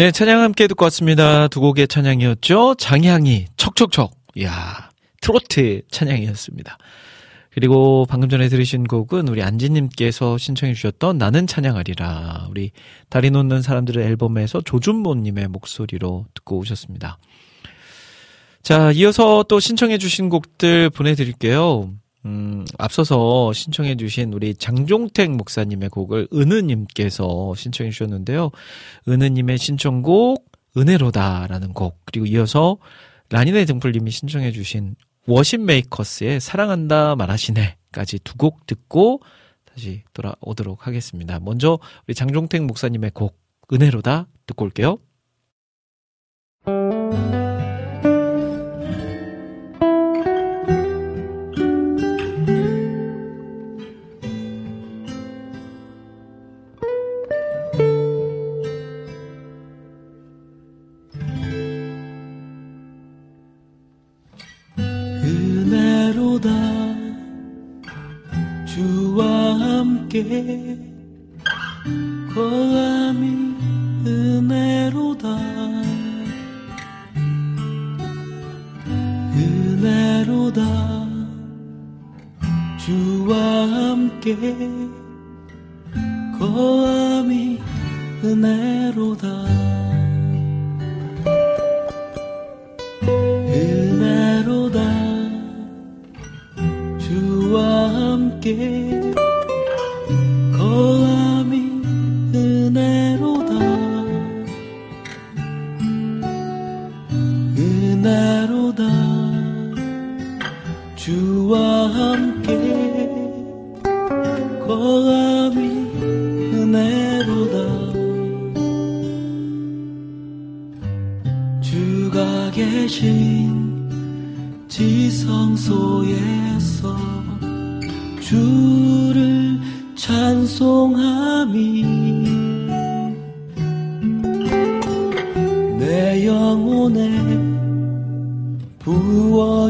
네, 찬양 함께 듣고 왔습니다. 두 곡의 찬양이었죠. 장향이, 척척척. 이야, 트로트 찬양이었습니다. 그리고 방금 전에 들으신 곡은 우리 안지님께서 신청해 주셨던 나는 찬양하리라. 우리 다리 놓는 사람들의 앨범에서 조준모님의 목소리로 듣고 오셨습니다. 자, 이어서 또 신청해 주신 곡들 보내드릴게요. 음, 앞서서 신청해 주신 우리 장종택 목사님의 곡을 은은님께서 신청해 주셨는데요. 은은님의 신청곡 은혜로다라는 곡 그리고 이어서 라니네 등불님이 신청해 주신 워십 메이커스의 사랑한다 말하시네까지 두 곡 듣고 다시 돌아오도록 하겠습니다. 먼저 우리 장종택 목사님의 곡 은혜로다 듣고 올게요. 거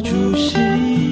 부어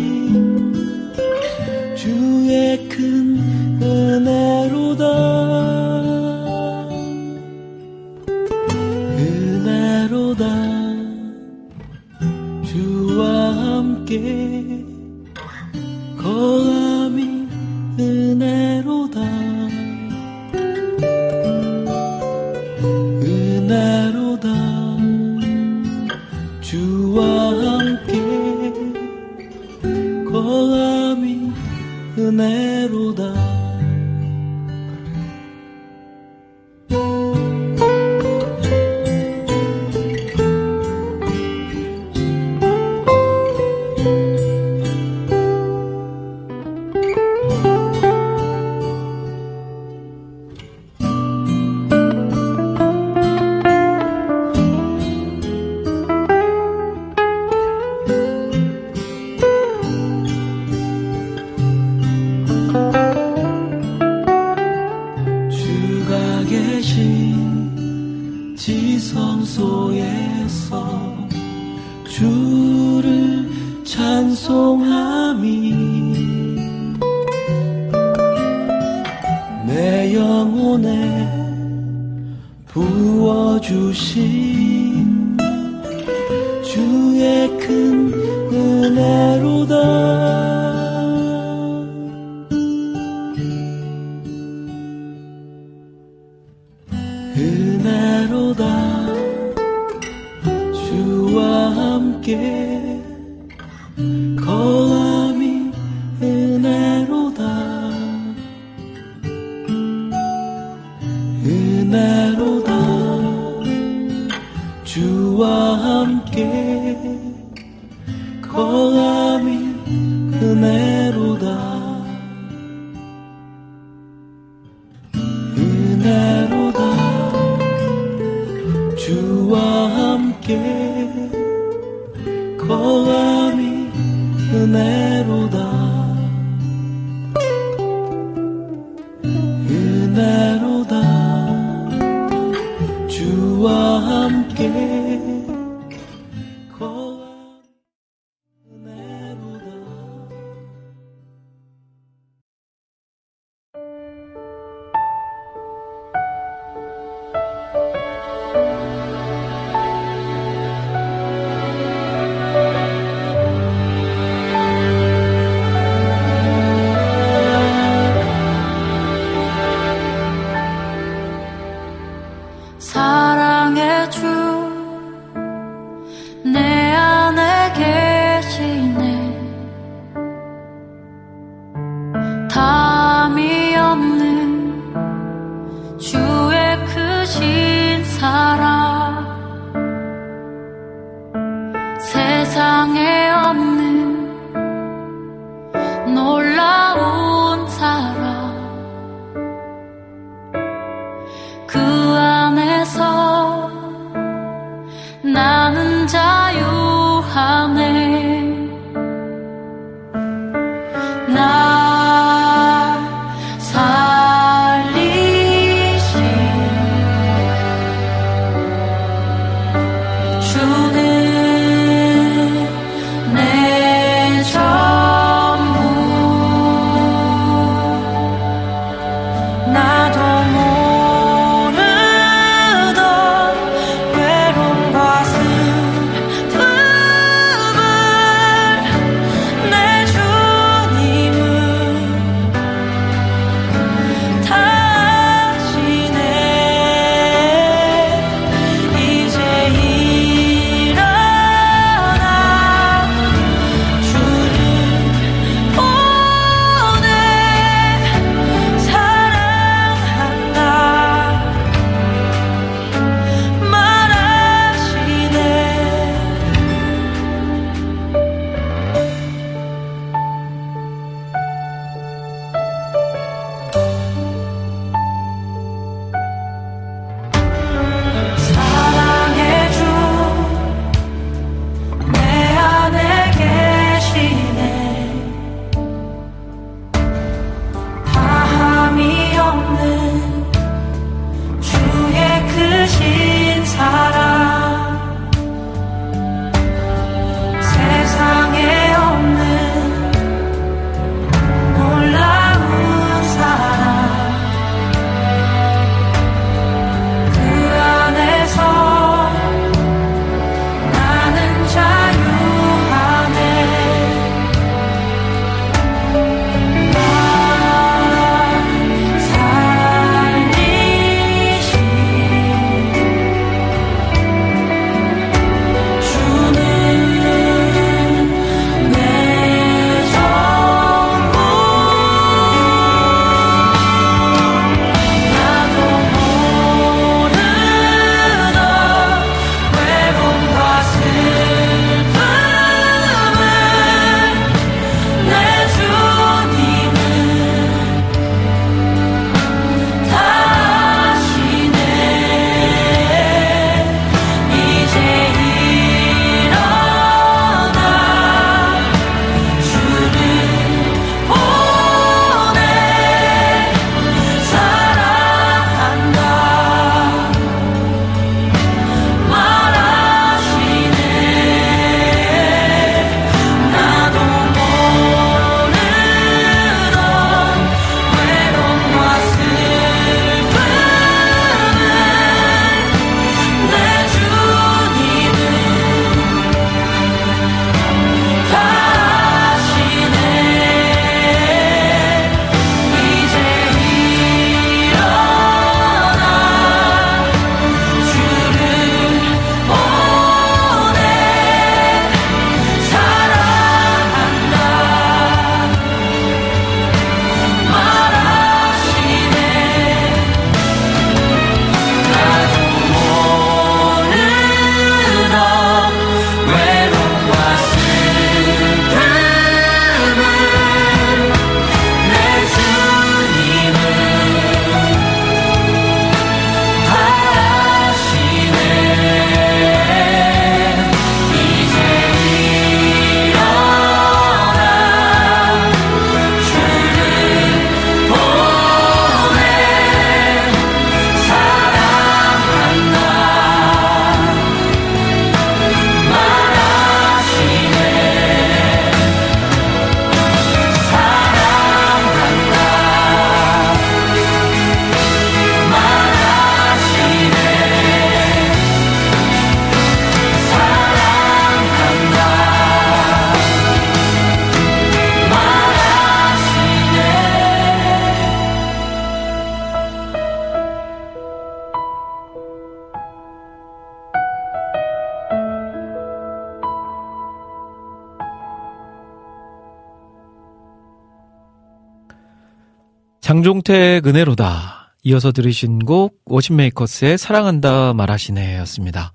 장종택 은혜로다. 이어서 들으신 곡 워신메이커스의 사랑한다 말하시네 였습니다.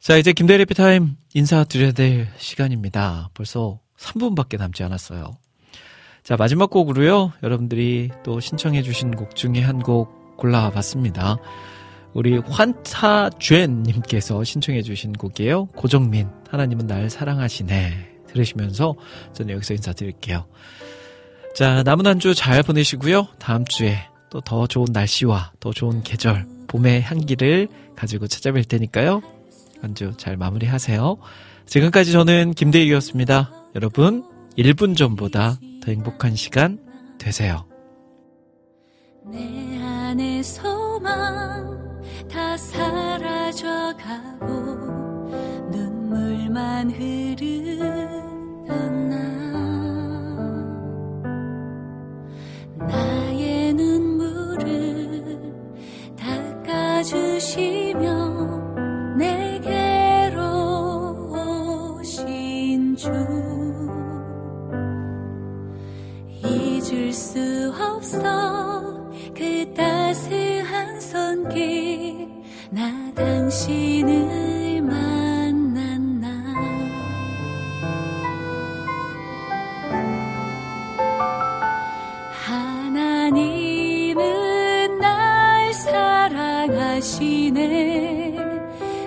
자, 이제 김대리 피타임 인사드려야 될 시간입니다. 벌써 3분밖에 남지 않았어요. 자, 마지막 곡으로요. 여러분들이 또 신청해 주신 곡 중에 한 곡 골라봤습니다. 우리 환타죄님께서 신청해 주신 곡이에요. 고정민, 하나님은 날 사랑하시네. 들으시면서 저는 여기서 인사드릴게요. 자, 남은 한 주 잘 보내시고요. 다음 주에 또 더 좋은 날씨와 더 좋은 계절, 봄의 향기를 가지고 찾아뵐 테니까요. 한 주 잘 마무리하세요. 지금까지 저는 김대희였습니다. 여러분, 1분 전보다 더 행복한 시간 되세요. 내 안의 소망 다 사라져가고 눈물만 흐르던 날 나의 눈물을 닦아주시며 내게로 오신 주. 잊을 수 없어 그 따스한 손길 나 당신을 만 사랑하시네.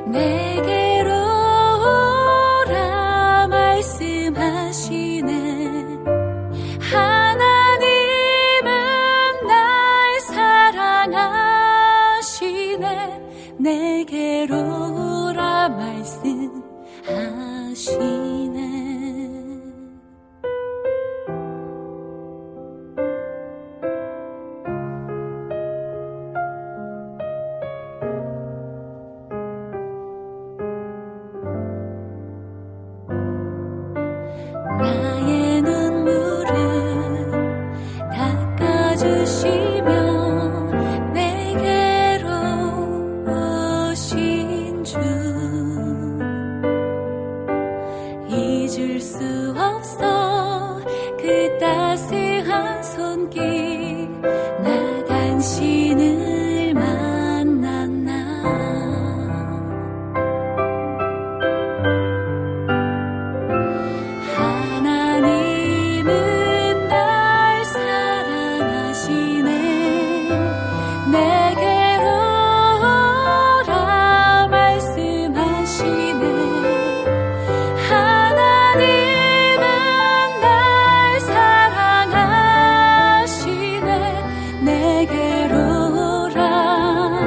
내게로 오라 말씀하시네. 하나님은 날 사랑하시네. 내게로 오라 말씀하시네